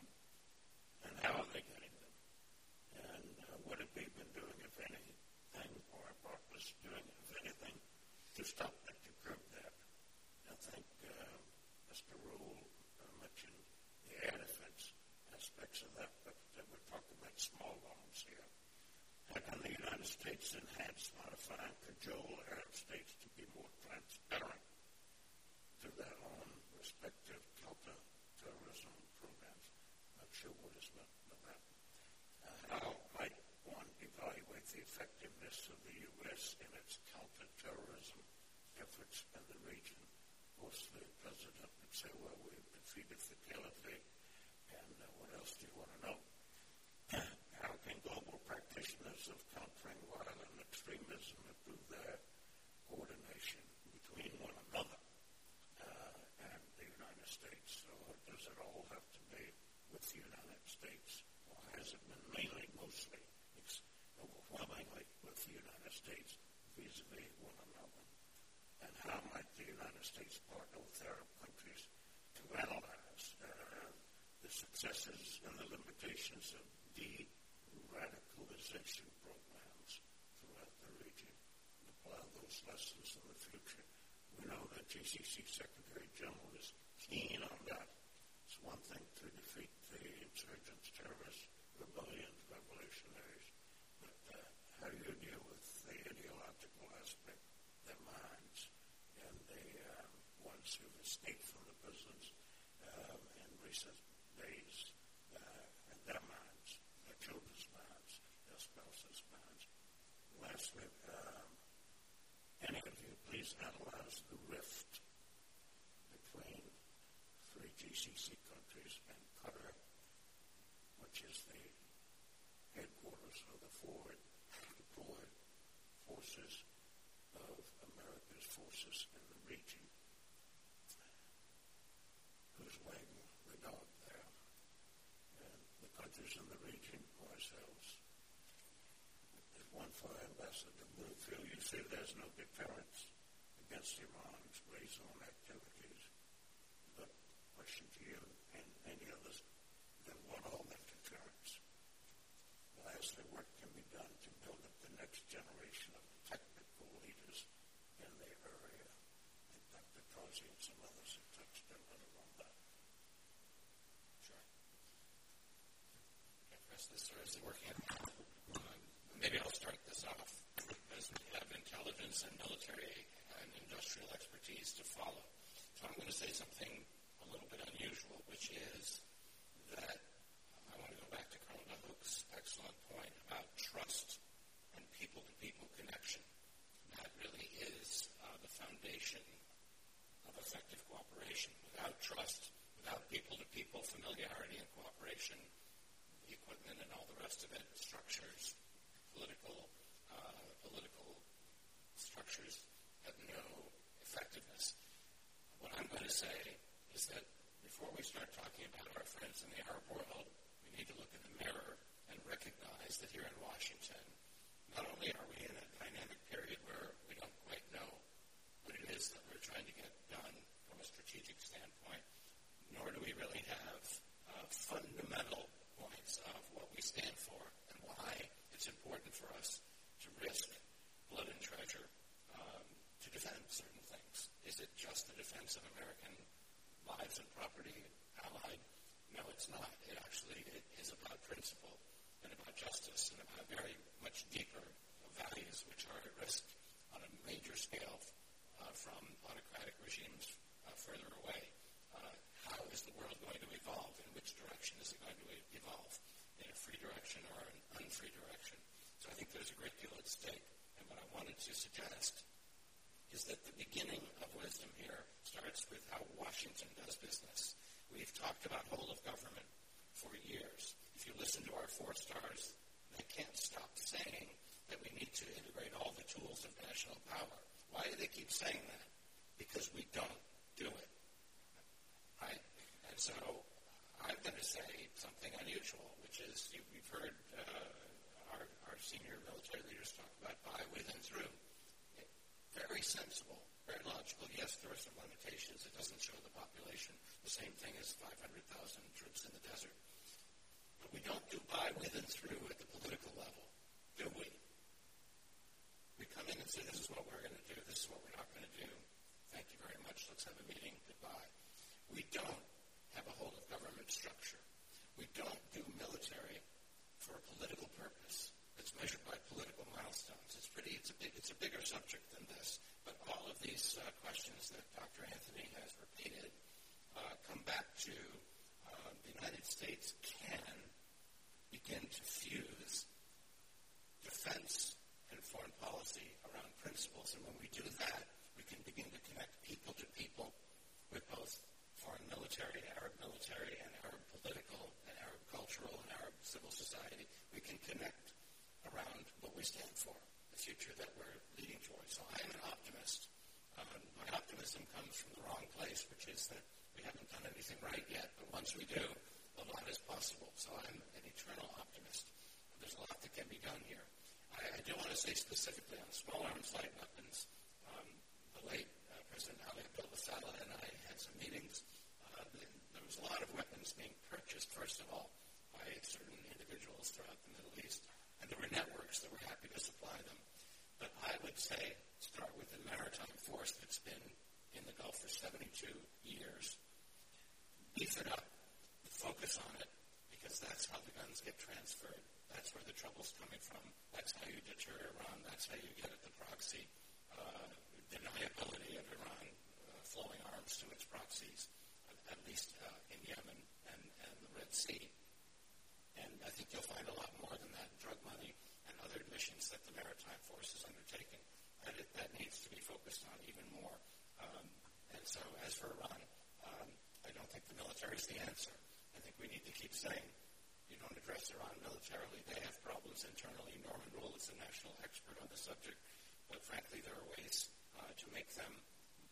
And how are they getting them? And uh, what have we been doing, if anything, or our partners doing, if anything, to stop that, to curb that? I think uh, Mr. Roule uh, mentioned the air defense aspects of that, but uh, we're talking about small arms here. How can the United States enhance, try and cajole Arab states to be more transparent to their own respective counter-terrorism programs. I'm sure what is meant by that. Uh, how might one evaluate the effectiveness of the U.S. in its counter-terrorism efforts in the region? Of the president would say, well, we've defeated the caliphate, and uh, what else do you want to know? States partner with Arab countries to analyze uh, the successes and the limitations of de-radicalization programs throughout the region and apply those lessons in the future? We know that GCC Secretary General is keen on that. It's one thing to defeat the insurgents, terrorists, rebellions, revolutionaries, but uh, how do you deal with the ideological aspect, their minds, and the um, ones who've escaped from the prisons um, in recent days, uh, and their minds, their children's minds, their spouses' minds? Lastly, um, any of you please analyze the rift between three GCC countries and Qatar, which is the headquarters of the forward deployed forces of America's forces in the region. Who's wagging the dog there? And the countries in the region ourselves. There's one for Ambassador Bloomfield. You say there's no deterrence against Iran's gray zone activities. But question to you and any others, then what all that deterrence? Lastly, what can be done to build up the next generation of technical leaders in the area? And Dr. Causey and some others have touched a little on that. Sure. Okay, Chris, this is working. Maybe I'll start this off and military and industrial expertise to follow. So I'm going to say something a little bit unusual, which is that I want to go back to Colonel Nahuk's excellent point about trust and people-to-people connection. That really is uh, the foundation of effective cooperation. Without trust, without people-to-people familiarity and cooperation, the equipment and all the rest of it, structures, political structures have no effectiveness. What I'm going to say is that before we start talking about our friends in the Arab world, we need to look in the mirror and recognize that here in Washington, not only are we in a dynamic period where we don't quite know what it is that we're trying to get done from a strategic standpoint, nor do we really have uh, fundamental points of what we stand for and why it's important for us to risk blood and treasure um, to defend certain things. Is it just the defense of American lives and property allied? No, it's not. It actually it is about principle and about justice and about very much deeper values which are at risk on a major scale uh, from autocratic regimes uh, further away. Uh, how is the world going to evolve? In which direction is it going to evolve? In a free direction or an unfree direction? So I think there's a great deal at stake. And what I wanted to suggest is that the beginning of wisdom here starts with how Washington does business. We've talked about whole of government for years. If you listen to our four stars, they can't stop saying that we need to integrate all the tools of national power. Why do they keep saying that? Because we don't do it. Right? And so I'm going to say something unusual, which is you, you've heard uh, our, our senior military leaders talk about by, with, and through. Very sensible, very logical. Yes, there are some limitations. It doesn't show the population. The same thing as 500,000 troops in the desert. But we don't do by, with, and through at the political level, do we? We come in and say, this is what we're going to do, this is what we're not going to do. Thank you very much. Let's have a meeting. Goodbye. We don't have a whole of government structure. We don't do military for a political purpose. It's measured by political pretty. It's a big. It's a bigger subject than this. But all of these uh, questions that Dr. Anthony has repeated uh, come back to uh, the United States can begin to fuse defense and foreign policy around principles. And when we do that, we can begin to connect people to people with both foreign military, Arab military, and Arab political, and Arab cultural, and Arab civil society. We can connect around what we stand for, future that we're leading towards. So I am an optimist. Um, my optimism comes from the wrong place, which is that we haven't done anything right yet. But once we do, a lot is possible. So I'm an eternal optimist. There's a lot that can be done here. I, I do want to say specifically on small arms light weapons, um, the late uh, President Ali Abdullah Saleh and I had some meetings. Uh, there was a lot of weapons being purchased, first of all, by certain individuals throughout the Middle East, and there were networks that were happy to supply them. But I would say start with the maritime force that's been in the Gulf for 72 years. Beef it up, focus on it, because that's how the guns get transferred. That's where the trouble's coming from. That's how you deter Iran. That's how you get at the proxy uh, deniability of Iran uh, flowing arms to its proxies, at least uh, in Yemen and, and the Red Sea. And I think you'll find a lot more than that drug money other missions that the maritime force is undertaking. That, it, that needs to be focused on even more. Um, and so, as for Iran, um, I don't think the military is the answer. I think we need to keep saying you don't address Iran militarily. They have problems internally. Norman Roule is a national expert on the subject. But frankly, there are ways uh, to make them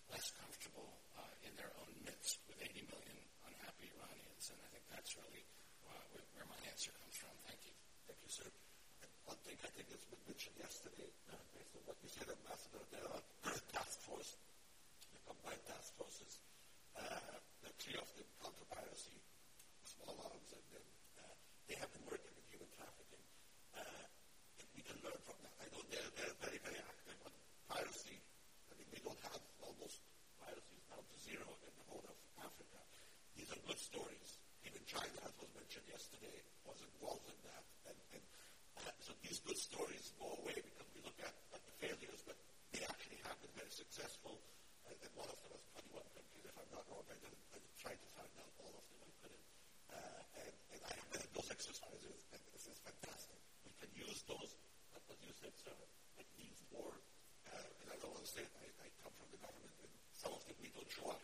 less comfortable uh, in their own midst with 80 million unhappy Iranians. And I think that's really uh, where my answer comes from. Thank you. Thank you, sir. One thing I think has been mentioned yesterday, uh, based on what you said, Ambassador, there are task force, the combined task forces, uh, the three of them counter piracy, small arms, and then uh, they have been working with human trafficking. Uh, and we can learn from that. I know they're, they're very, very active on piracy. I mean, we don't have almost piracy down to zero in the whole of Africa. These are good stories. Even China, as was mentioned yesterday, was involved in that. And, and uh, so these good stories go away because we look at, at the failures, but they actually have been very successful. And, and one of them was 21 countries, if I'm not wrong. I didn't, try to find out all of them. I couldn't. Uh, and, and I have in those exercises, and this is fantastic. We can use those, but as you said, sir, it needs more. Uh, and I don't want to say I, I come from the government, and some of them we don't show up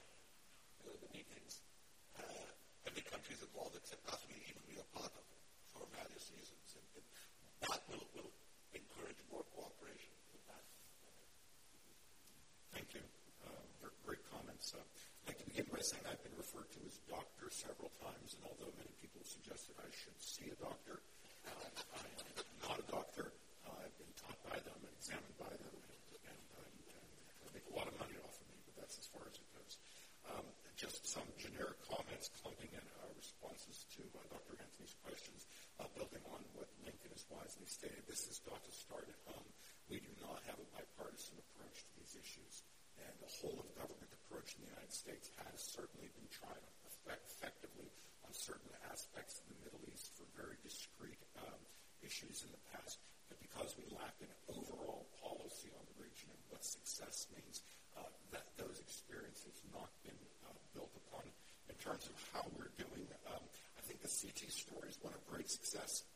in the meetings. Uh, every country is involved except us. We even we are part of it for various reasons. And, and that will, will encourage more cooperation with that. Thank you. Uh, great comments. Uh, Saying I've been referred to as doctor several times, and although many people have suggested I should see a doctor, uh, I am not a doctor. Uh, I've been taught by them and examined by them, and, and, and, and they make a lot of money off of me, but that's as far as it goes. Um, just some generic comments clumping in our responses to uh, Dr. Anthony's questions, uh, building on what Lincoln has wisely stated. This has got to start at home. We do not have a bipartisan approach to these issues. And the whole of government approach in the United States has certainly been tried effect- effectively on certain aspects of the Middle East for very discrete um, issues in the past. But because we lack an overall policy on the region and what success means, uh, that those experiences not been uh, built upon. In terms of how we're doing, um, I think the CT story is one of great success.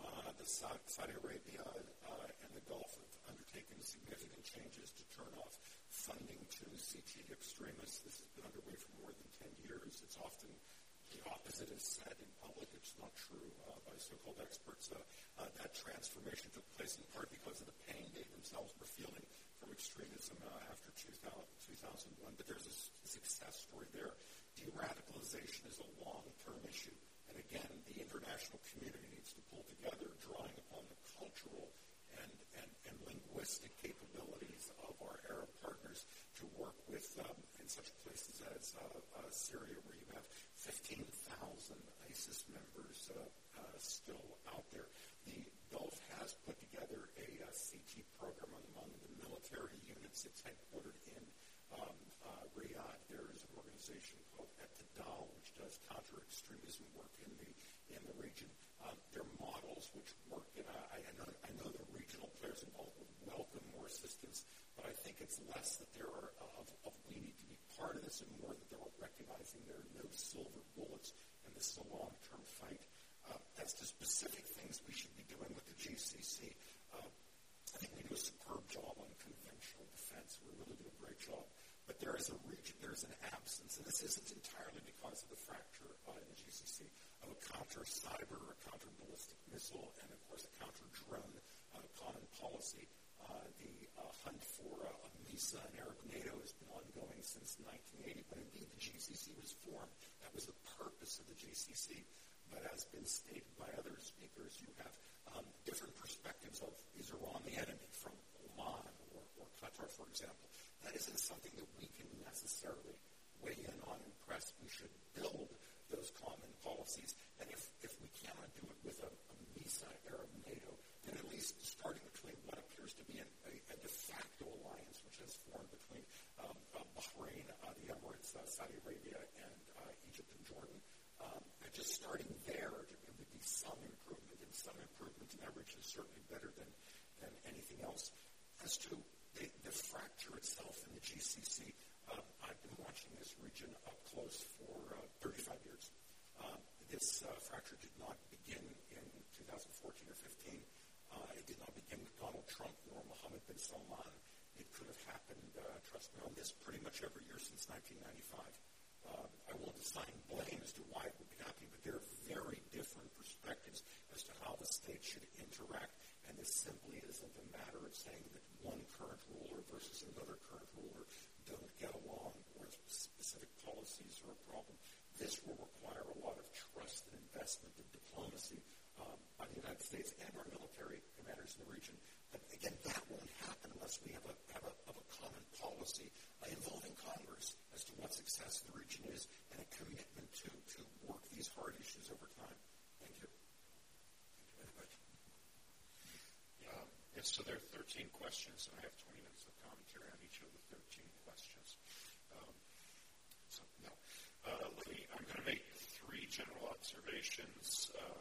Uh, the Saudi Arabia uh, and the Gulf have undertaken significant changes to turn off funding to CT extremists. This has been underway for more than 10 years. It's often the opposite is said in public. It's not true uh, by so-called experts. Uh, uh, that transformation took place in part because of the pain they themselves were feeling from extremism uh, after 2000, 2001. But there's a success story there. De-radicalization is a long-term issue. Again, the international community needs to pull together, drawing upon the cultural and, and, and linguistic capabilities of our Arab partners to work with um, in such places as uh, uh, Syria, where you have 15,000 ISIS members uh, uh, still out there. The Gulf has put together a uh, CT program among the military units. It's headquartered in um, uh, Riyadh. There is an organization called Etidal, which does counter-extremism work in the in the region. Um, there which work, and I, I, know, I know the regional players involved would welcome more assistance, but I think it's less that there are of, of we need to be part of this and more that they're recognizing there are no silver bullets and this is a long-term fight. Uh, as to specific things we should be doing with the GCC, uh, I think we do a superb job on conventional defense. We really do a great job. But there is a region, there is an absence, and this isn't entirely because of the fracture uh, in the GCC, a counter cyber, a counter ballistic missile, and of course a counter drone common policy. Uh, the uh, hunt for a MESA and Arab NATO has been ongoing since 1980, when indeed the GCC was formed. That was the purpose of the GCC. But as been stated by other speakers, you have um, different perspectives of is Iran the enemy from Oman or, or Qatar, for example. That isn't something that we can necessarily weigh in on and press. We should build those common policies. And if, if we cannot do it with a, a MESA Arab NATO, then at least starting between what appears to be an, a, a de facto alliance, which has formed between um, uh, Bahrain, uh, the Emirates, uh, Saudi Arabia, and uh, Egypt and Jordan, um, just starting there, there would be some improvement, and some improvement in average is certainly better than, than anything else. As to the, the fracture itself in the GCC, um, I've been watching this region up close for uh, 35 years. Um, this uh, fracture did not begin in 2014 or 15. Uh, it did not begin with Donald Trump nor Mohammed bin Salman. It could have happened, uh, trust me on this, pretty much every year since 1995. Um, I won't assign blame as to why it would be happening, but there are very different perspectives as to how the state should interact. And this simply isn't a matter of saying that one current ruler another current ruler don't get along or specific policies are a problem. This will require a lot of trust and investment and diplomacy um, by the United States and our military commanders in the region. But again, that won't happen unless we have a, have a, have a common policy uh, involving Congress as to what success in the region is and a commitment to, to work these hard issues over time. Thank you. Thank you very much. Um, yes, so there are 13 questions, and I have 20 minutes of commentary on each of the 13 questions. Um, so, no. Uh, let me, I'm going to make three general observations, uh,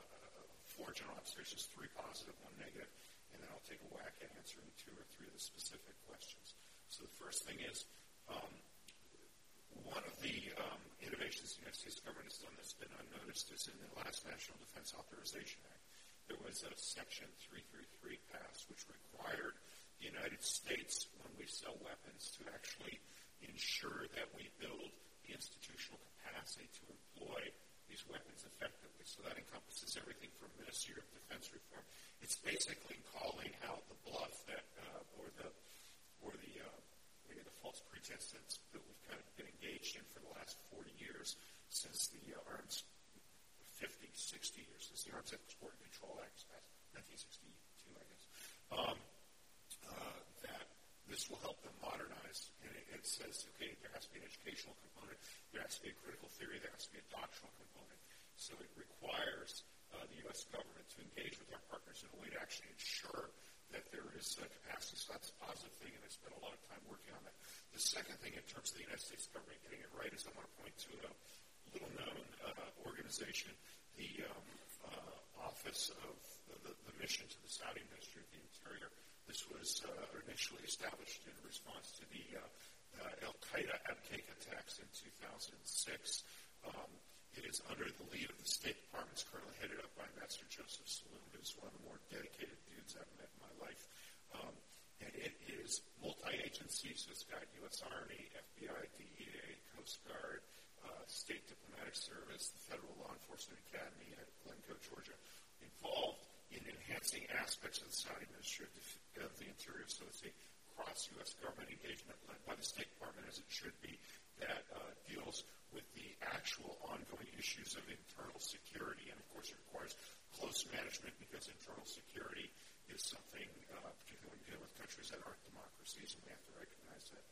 four general observations, three positive, one negative, and then I'll take a whack at answering two or three of the specific questions. So the first thing is, um, one of the um, innovations the United States government has done that's been unnoticed is in the last National Defense Authorization Act. There was a Section 333 passed which required the United States, when we sell weapons, to actually ensure that we build the institutional capacity to employ these weapons effectively. So that encompasses everything from Ministry of Defense reform. It's basically calling out the bluff that, uh, or the, or the, uh, maybe the false pretense that's, that we've kind of been engaged in for the last 40 years since the uh, Arms, 50, 60 years, since the Arms Export Control Act passed, 1962, I guess, um, uh, that this will help them modernize. And it, it says, okay, there has to be an educational component, there has to be a critical theory, there has to be a doctrinal component. So it requires uh, the U.S. government to engage with our partners in a way to actually ensure that there is uh, capacity. So that's a positive thing, and I spent a lot of time working on that. The second thing, in terms of the United States government getting it right, is I want to point to a little-known uh, organization, the um, uh, Office of the, the, Mission to the Saudi Ministry of the Interior. This was uh, initially established in response to the uh, Al Qaeda Abqaiq attacks in 2006. Um, it is under the lead of the State Department. It's currently headed up by Ambassador Joseph Saloom, who's one of the more dedicated dudes I've met in my life. Um, and it is multi-agency, so it's got U.S. Army, FBI, DEA, Coast Guard, uh, State Diplomatic Service, the Federal Law Enforcement Academy at Glynco, Georgia, involved in enhancing aspects of the Saudi Ministry of the Interior. So it's a cross-U.S. government engagement led by the State Department, as it should be, that uh, deals with the actual ongoing issues of internal security. And of course, requires close management because internal security is something, uh, particularly when dealing with countries that aren't democracies, and we have to recognize that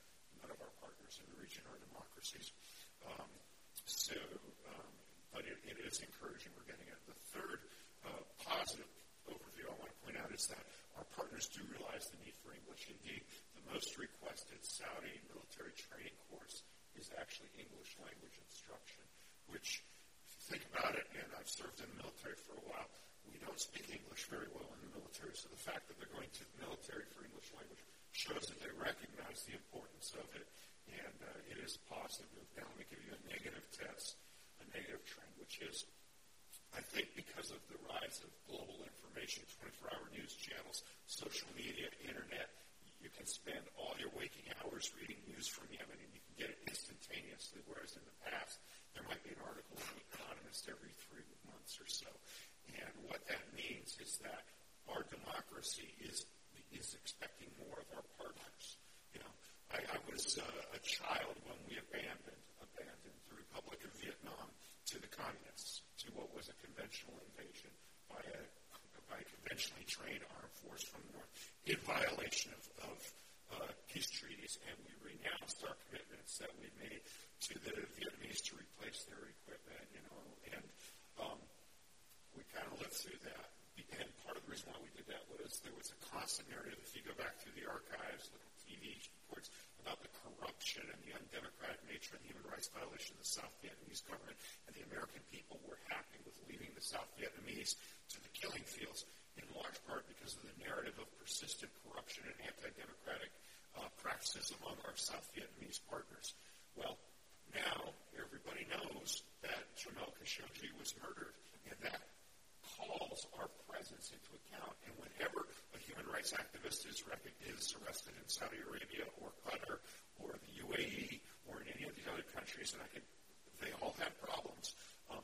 none of our partners in the region are democracies. Um, so, um, but it, it is encouraging. We're getting it. The third uh, positive overview I want to point out is that our partners do realize the need for English. Indeed, most requested Saudi military training course is actually English language instruction, which, think about it, and I've served in the military for a while, we don't speak English very well in the military. So the fact that they're going to the military for English language shows that they recognize the importance of it, and uh, it is positive. Now, let me give you a negative test, a negative trend, which is I think because of the rise of global information, 24-hour news channels, social media, internet, you can spend all your waking hours reading news from Yemen and you can get it instantaneously, whereas in the past there might be an article in The Economist every three months or so. And what that means is that our democracy is is expecting more of our partners. You know, I, I was uh, a child when we abandoned abandoned the Republic of Vietnam to the communists, to what was a conventional invasion by a by a conventionally trained armed force from the north, in violation of, and we renounced our commitments that we made to the Vietnamese to replace their equipment, you know, and um, we kind of lived through that. And part of the reason why we did that was there was a constant narrative. If you go back through the archives, look at TV reports about the corruption and the undemocratic nature and human rights violation of the South Vietnamese government, and the American people were happy with leaving the South Vietnamese to the killing fields, in large part because of the narrative of persistent corruption and anti-democratic practices among our South Vietnamese partners. Well, now everybody knows that Jamal Khashoggi was murdered, and that calls our presence into account. And whenever a human rights activist is, is arrested in Saudi Arabia or Qatar or the UAE or in any of these other countries, and I could, they all have problems, um,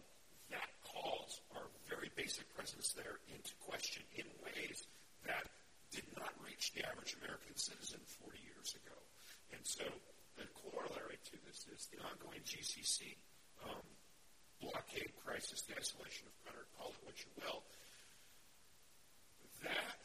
that calls our very basic presence there into question in ways that did not reach the average American citizen 40 years ago. And so the corollary to this is the ongoing GCC um, blockade crisis, the isolation of Qatar, call it what you will. That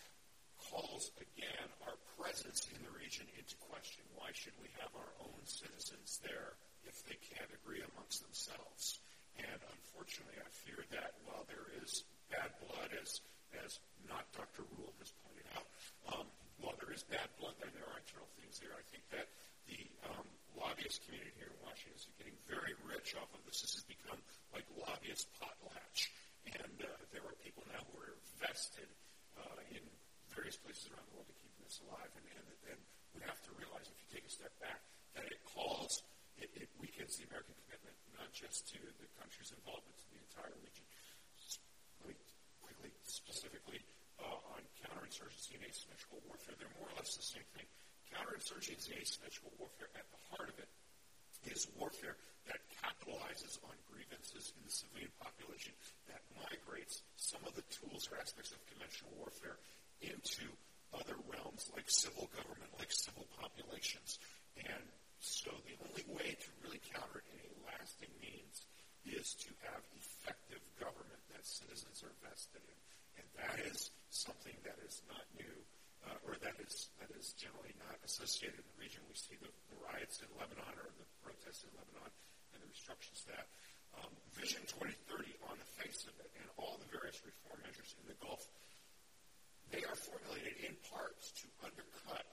calls again our presence in the region into question. Why should we have our own citizens there if they can't agree amongst themselves? And unfortunately, I fear that while there is bad blood, as as not Dr. Roule has pointed out, um, while there is bad blood, then there are internal things there. I think that the um, lobbyist community here in Washington is getting very rich off of this. This has become like lobbyist potlatch. And uh, there are people now who are vested uh, in various places around the world to keeping this alive. And, and, and we have to realize, if you take a step back, that it calls, it, it weakens the American commitment, not just to the countries involved, but to the entire region. Quickly, specifically uh, on counterinsurgency and asymmetrical warfare, they're more or less the same thing. Counterinsurgency and asymmetrical warfare, at the heart of it, is warfare that capitalizes on grievances in the civilian population, that migrates some of the tools or aspects of conventional warfare into other realms like civil government, like civil populations. And so the only way to really counter it in a lasting means is to have effective government that citizens are vested in. And that is something that is not new uh, or that is that is generally not associated in the region. We see the, the riots in Lebanon or the protests in Lebanon and the restrictions that. Um, Vision 2030, on the face of it, and all the various reform measures in the Gulf, they are formulated in parts to undercut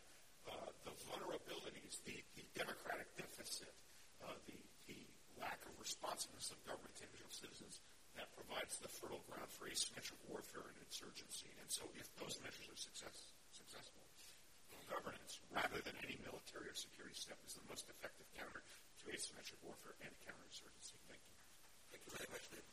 uh, the vulnerabilities, the, the democratic deficit, uh, the, the lack of responsiveness of government to individual citizens that provides the fertile ground for asymmetric warfare and insurgency. And so if those measures are successful. Governance, rather than any military or security step, is the most effective counter to asymmetric warfare and counterinsurgency. Thank you. Thank you very much, Nick.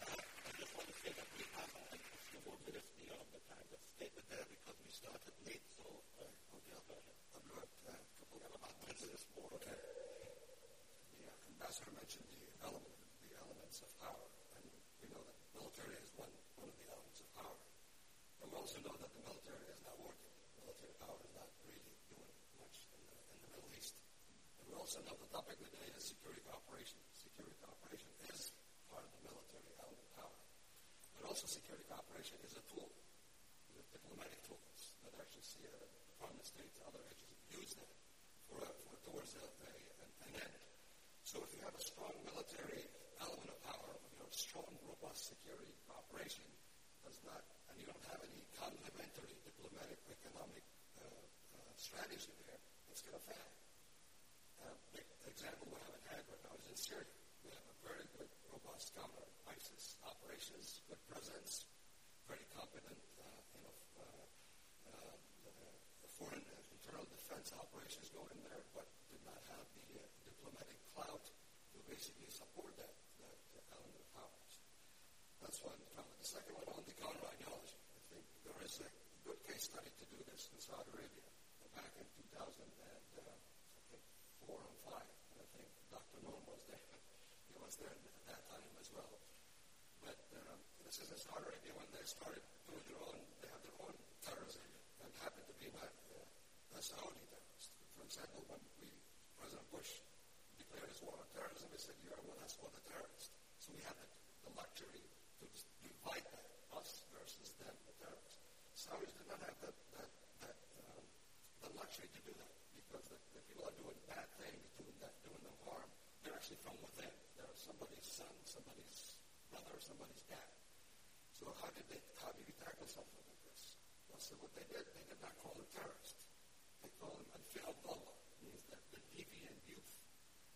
Uh, I just want to say that we have a few more minutes beyond the time that's stated there because we started late, so uh, we'll be able to alert uh, a couple of about 10 minutes more. Okay. The uh, ambassador mentioned the element, the elements of power, and we know that military is one, one of the elements of power. And we also know that the military is not working. Military power is not really doing much in the, in the Middle East. We know the topic the day is security cooperation. Security cooperation is part of the military element of power. But also security cooperation is a tool, the diplomatic tools that actually see uh, Department of State, other agencies use that for, for towards a, a, an, end. So if you have a strong military element of power, you know, strong, robust security cooperation, does not, and you don't have any complementary diplomatic economic uh, uh, strategy there, it's going to fail. Uh, big example we haven't had Syria. We have a very good, robust counter ISIS operations, good presence, very competent, you know, foreign internal defense operations go in there, but did not have the diplomatic clout to basically support that, that element of power. that's one comment. The second one on the counter ideology. I think there is a good case study to do this in Saudi Arabia back in 2000 and uh, I think four and five. And I think Dr. Noon was there. There at that time as well. But um, this is in Saudi Arabia when they started doing their own, they have their own terrorism and happened to be not uh, a Saudi terrorist. For example, when we, President Bush declared his war on terrorism, he said, you're with us for the terrorists. So we had the, the luxury to divide that, us versus them, the terrorists. Saudis did not have that, that, that um, the luxury to do that because the, the people are doing bad things, doing that, doing them harm. They're actually from son, somebody's brother, somebody's dad. So how did they, how did you tackle something like this? Well, so what they did, they did not call them terrorists. They called them Anfil Abdullah, means that the deviant youth.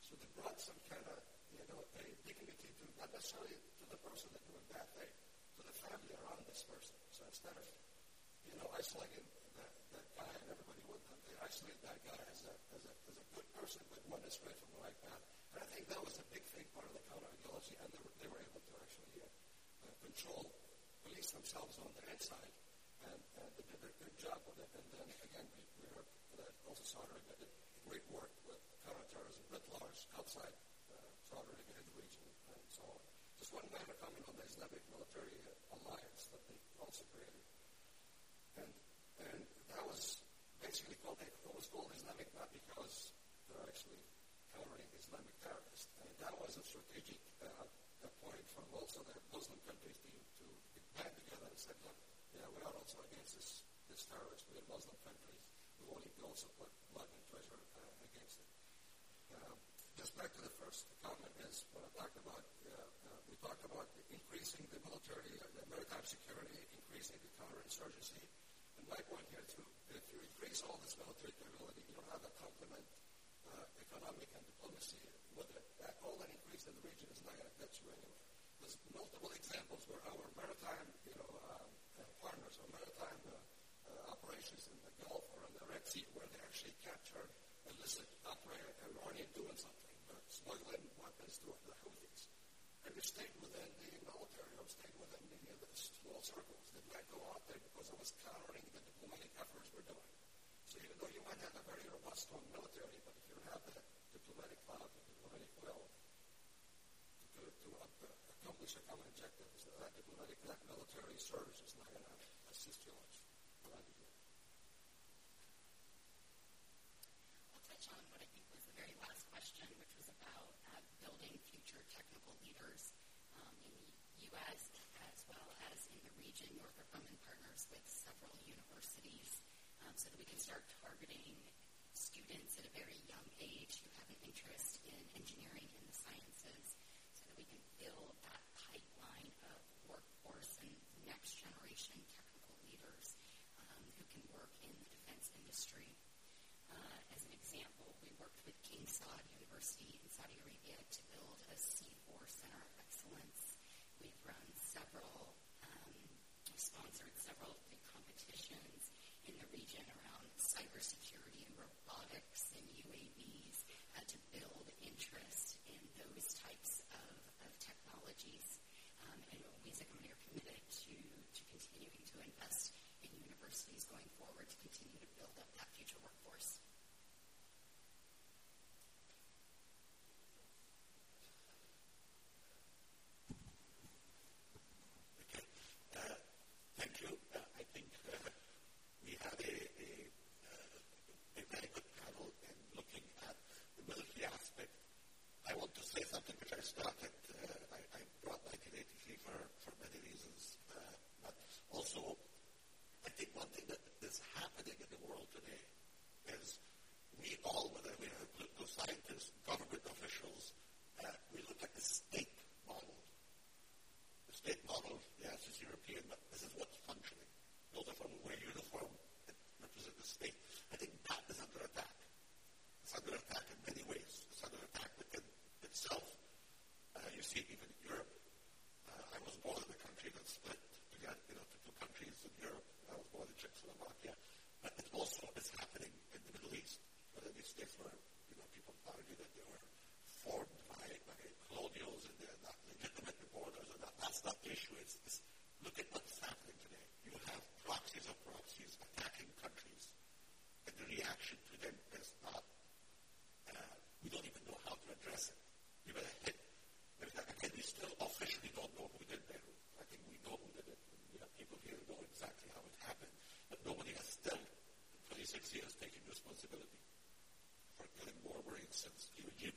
So they brought some kind of you know, a dignity to not necessarily to the person that doing bad thing, to the family around this person. So instead of, you know, isolating that, that guy and everybody would, they isolate that guy as a, as a, as a good person, but one that's straight from the right path. And I think that was a big thing, part of the counter ideology, and they were, they were able to actually uh, uh, control, police themselves on the inside, and, and they did a good job with it. And then again, we, we heard that also Saudi Arabia did great work with counterterrorism writ large outside uh, Saudi Arabia in the region and so on. Just one minor comment on the Islamic military alliance that they also created. And, and that was basically called, it was called Islamic not because they're actually countering Islamic terrorists. And that was a strategic uh, point from also the Muslim countries to, to band together and said, look, yeah, we are also against this, this terrorist. Muslim countries. Want to also put blood and treasure uh, against it. Um, just back to the first comment is what I talked about. Uh, uh, we talked about increasing the military, uh, the maritime security, increasing the counterinsurgency. And my point here too, if you increase all this military capability, you don't have that complement uh, economic and diplomacy with it. That, all that increase in the region is not going to get you anywhere. There's multiple examples where our maritime, you know, um, uh, partners or maritime uh, uh, operations in the Gulf or in the Red Sea, where they actually capture illicit operator Iranian doing something but smuggling weapons to the Houthis. And they stayed within the military or stayed within the, the small circles. They might go out there because it was countering the diplomatic efforts we're doing. So even though you might have a very robust, strong military, but if you don't have the diplomatic clout, the diplomatic will to, to accomplish a common objective, that diplomatic, that military service is not going to assist you much. I'll touch on what I think was the very last question, which was about uh, building future technical leaders um, in the U.S. as well as in region. Northrop Grumman partners with several universities um, so that we can start targeting students at a very young age who have an interest in engineering and the sciences so that we can build that pipeline of workforce and next generation technical leaders um, who can work in the defense industry. Uh, as an example, we worked with King Saud University in Saudi Arabia to build a C4 Center of Excellence. We've run several, um, sponsored several big competitions in the region around cybersecurity and robotics and UAVs uh, to build interest in those types of, of technologies. Um, and we as a company are committed to, to continuing to invest in universities going he has taken responsibility for killing more Marines since he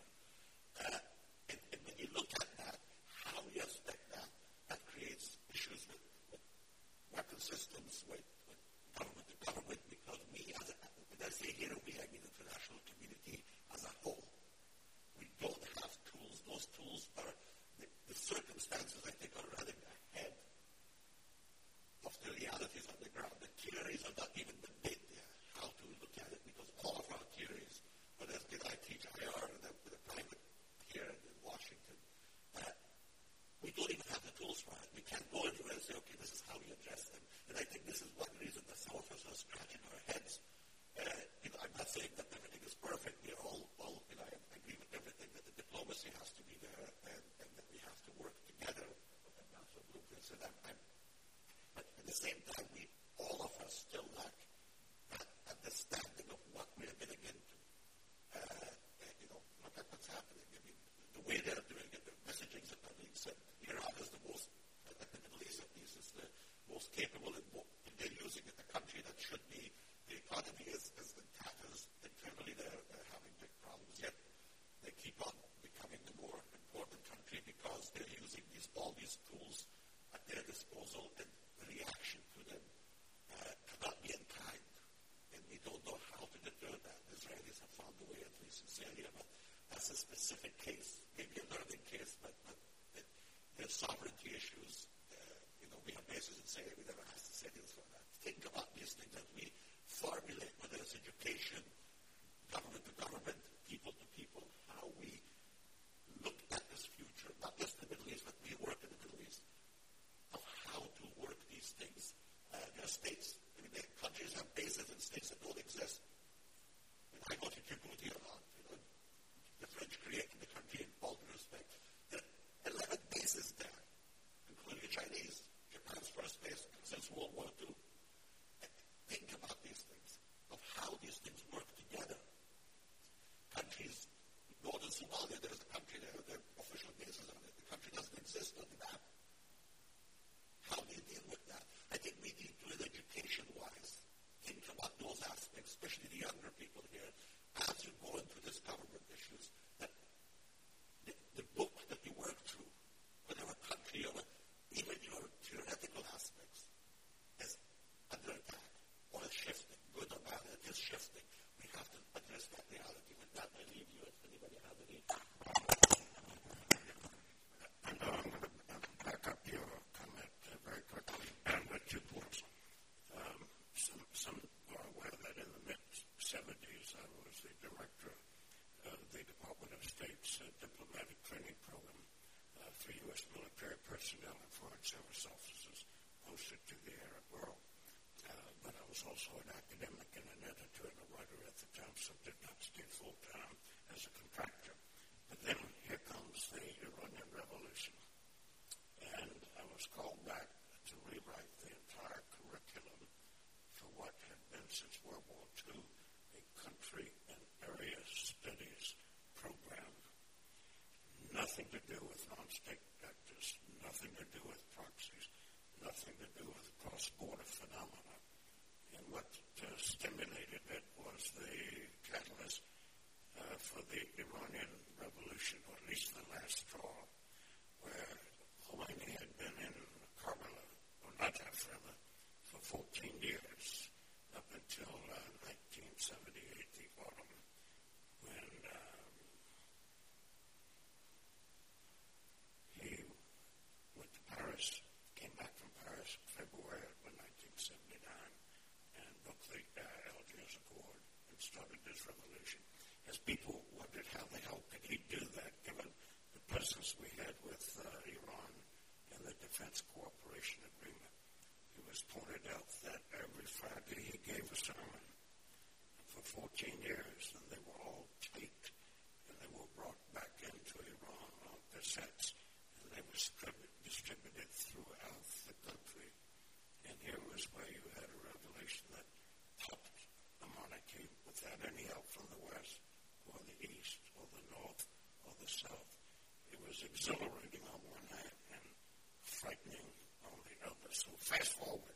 So fast forward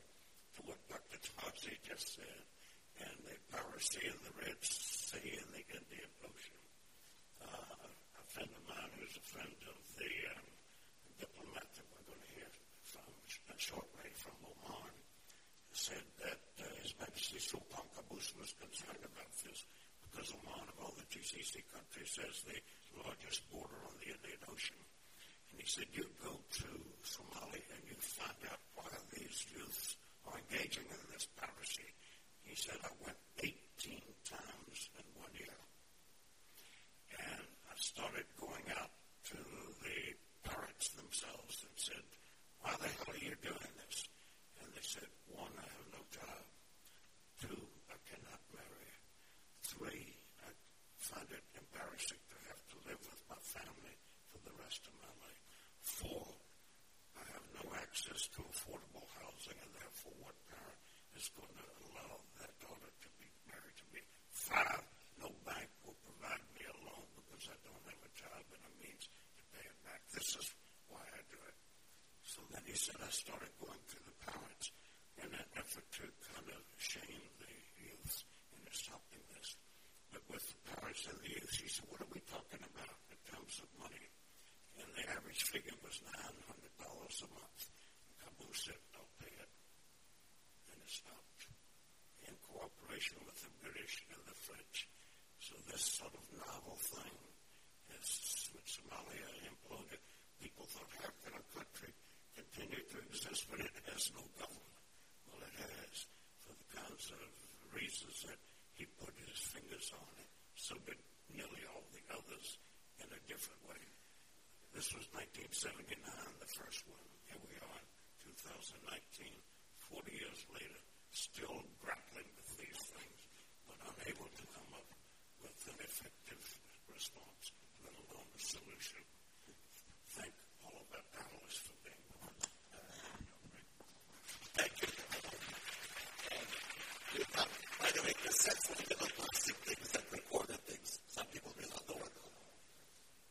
to what Dr. Tarzi just said, and the Power Sea and the Red Sea and the Indian Ocean. Uh, a friend of mine who's a friend of the um, diplomat that we're going to hear from shortly from Oman said that uh, His Majesty Sultan Qaboos was concerned about this because Oman, of all the GCC countries, has the largest border on the Indian Ocean. And he said, you go to Somalia and you find out why these youths are engaging in this piracy. He said, I went 18 times in one year. And I started going out to the pirates themselves and said, why the hell are you doing this? And they said, one, I have no job. Two, I cannot marry. Three, I find it embarrassing to have to live with my family for the rest of my life. Four, I have no access to affordable housing, and therefore, what parent is going to allow that daughter to be married to me? Five, no bank will provide me a loan because I don't have a job and a means to pay it back. This is why I do it. So then he said, I started going to the parents in an effort to kind of shame the youths into stopping this. But with the parents and the youths, he said, what are we talking about in terms of money? And the average figure was $900 a month. Qaboos said. Stopped in cooperation with the British and the French. So this sort of novel thing as Somalia imploded, people thought, how can a country continue to exist when it has no government? Well, it has for the kinds of reasons that he put his fingers on it. So did nearly all the others in a different way. This was 1979, the first one. Here we are in 2019, 20 years later, still grappling with these things, but unable to come up with an effective response, let alone a solution. Thank all of our panelists for being with us. Thank you. By the way, the set for.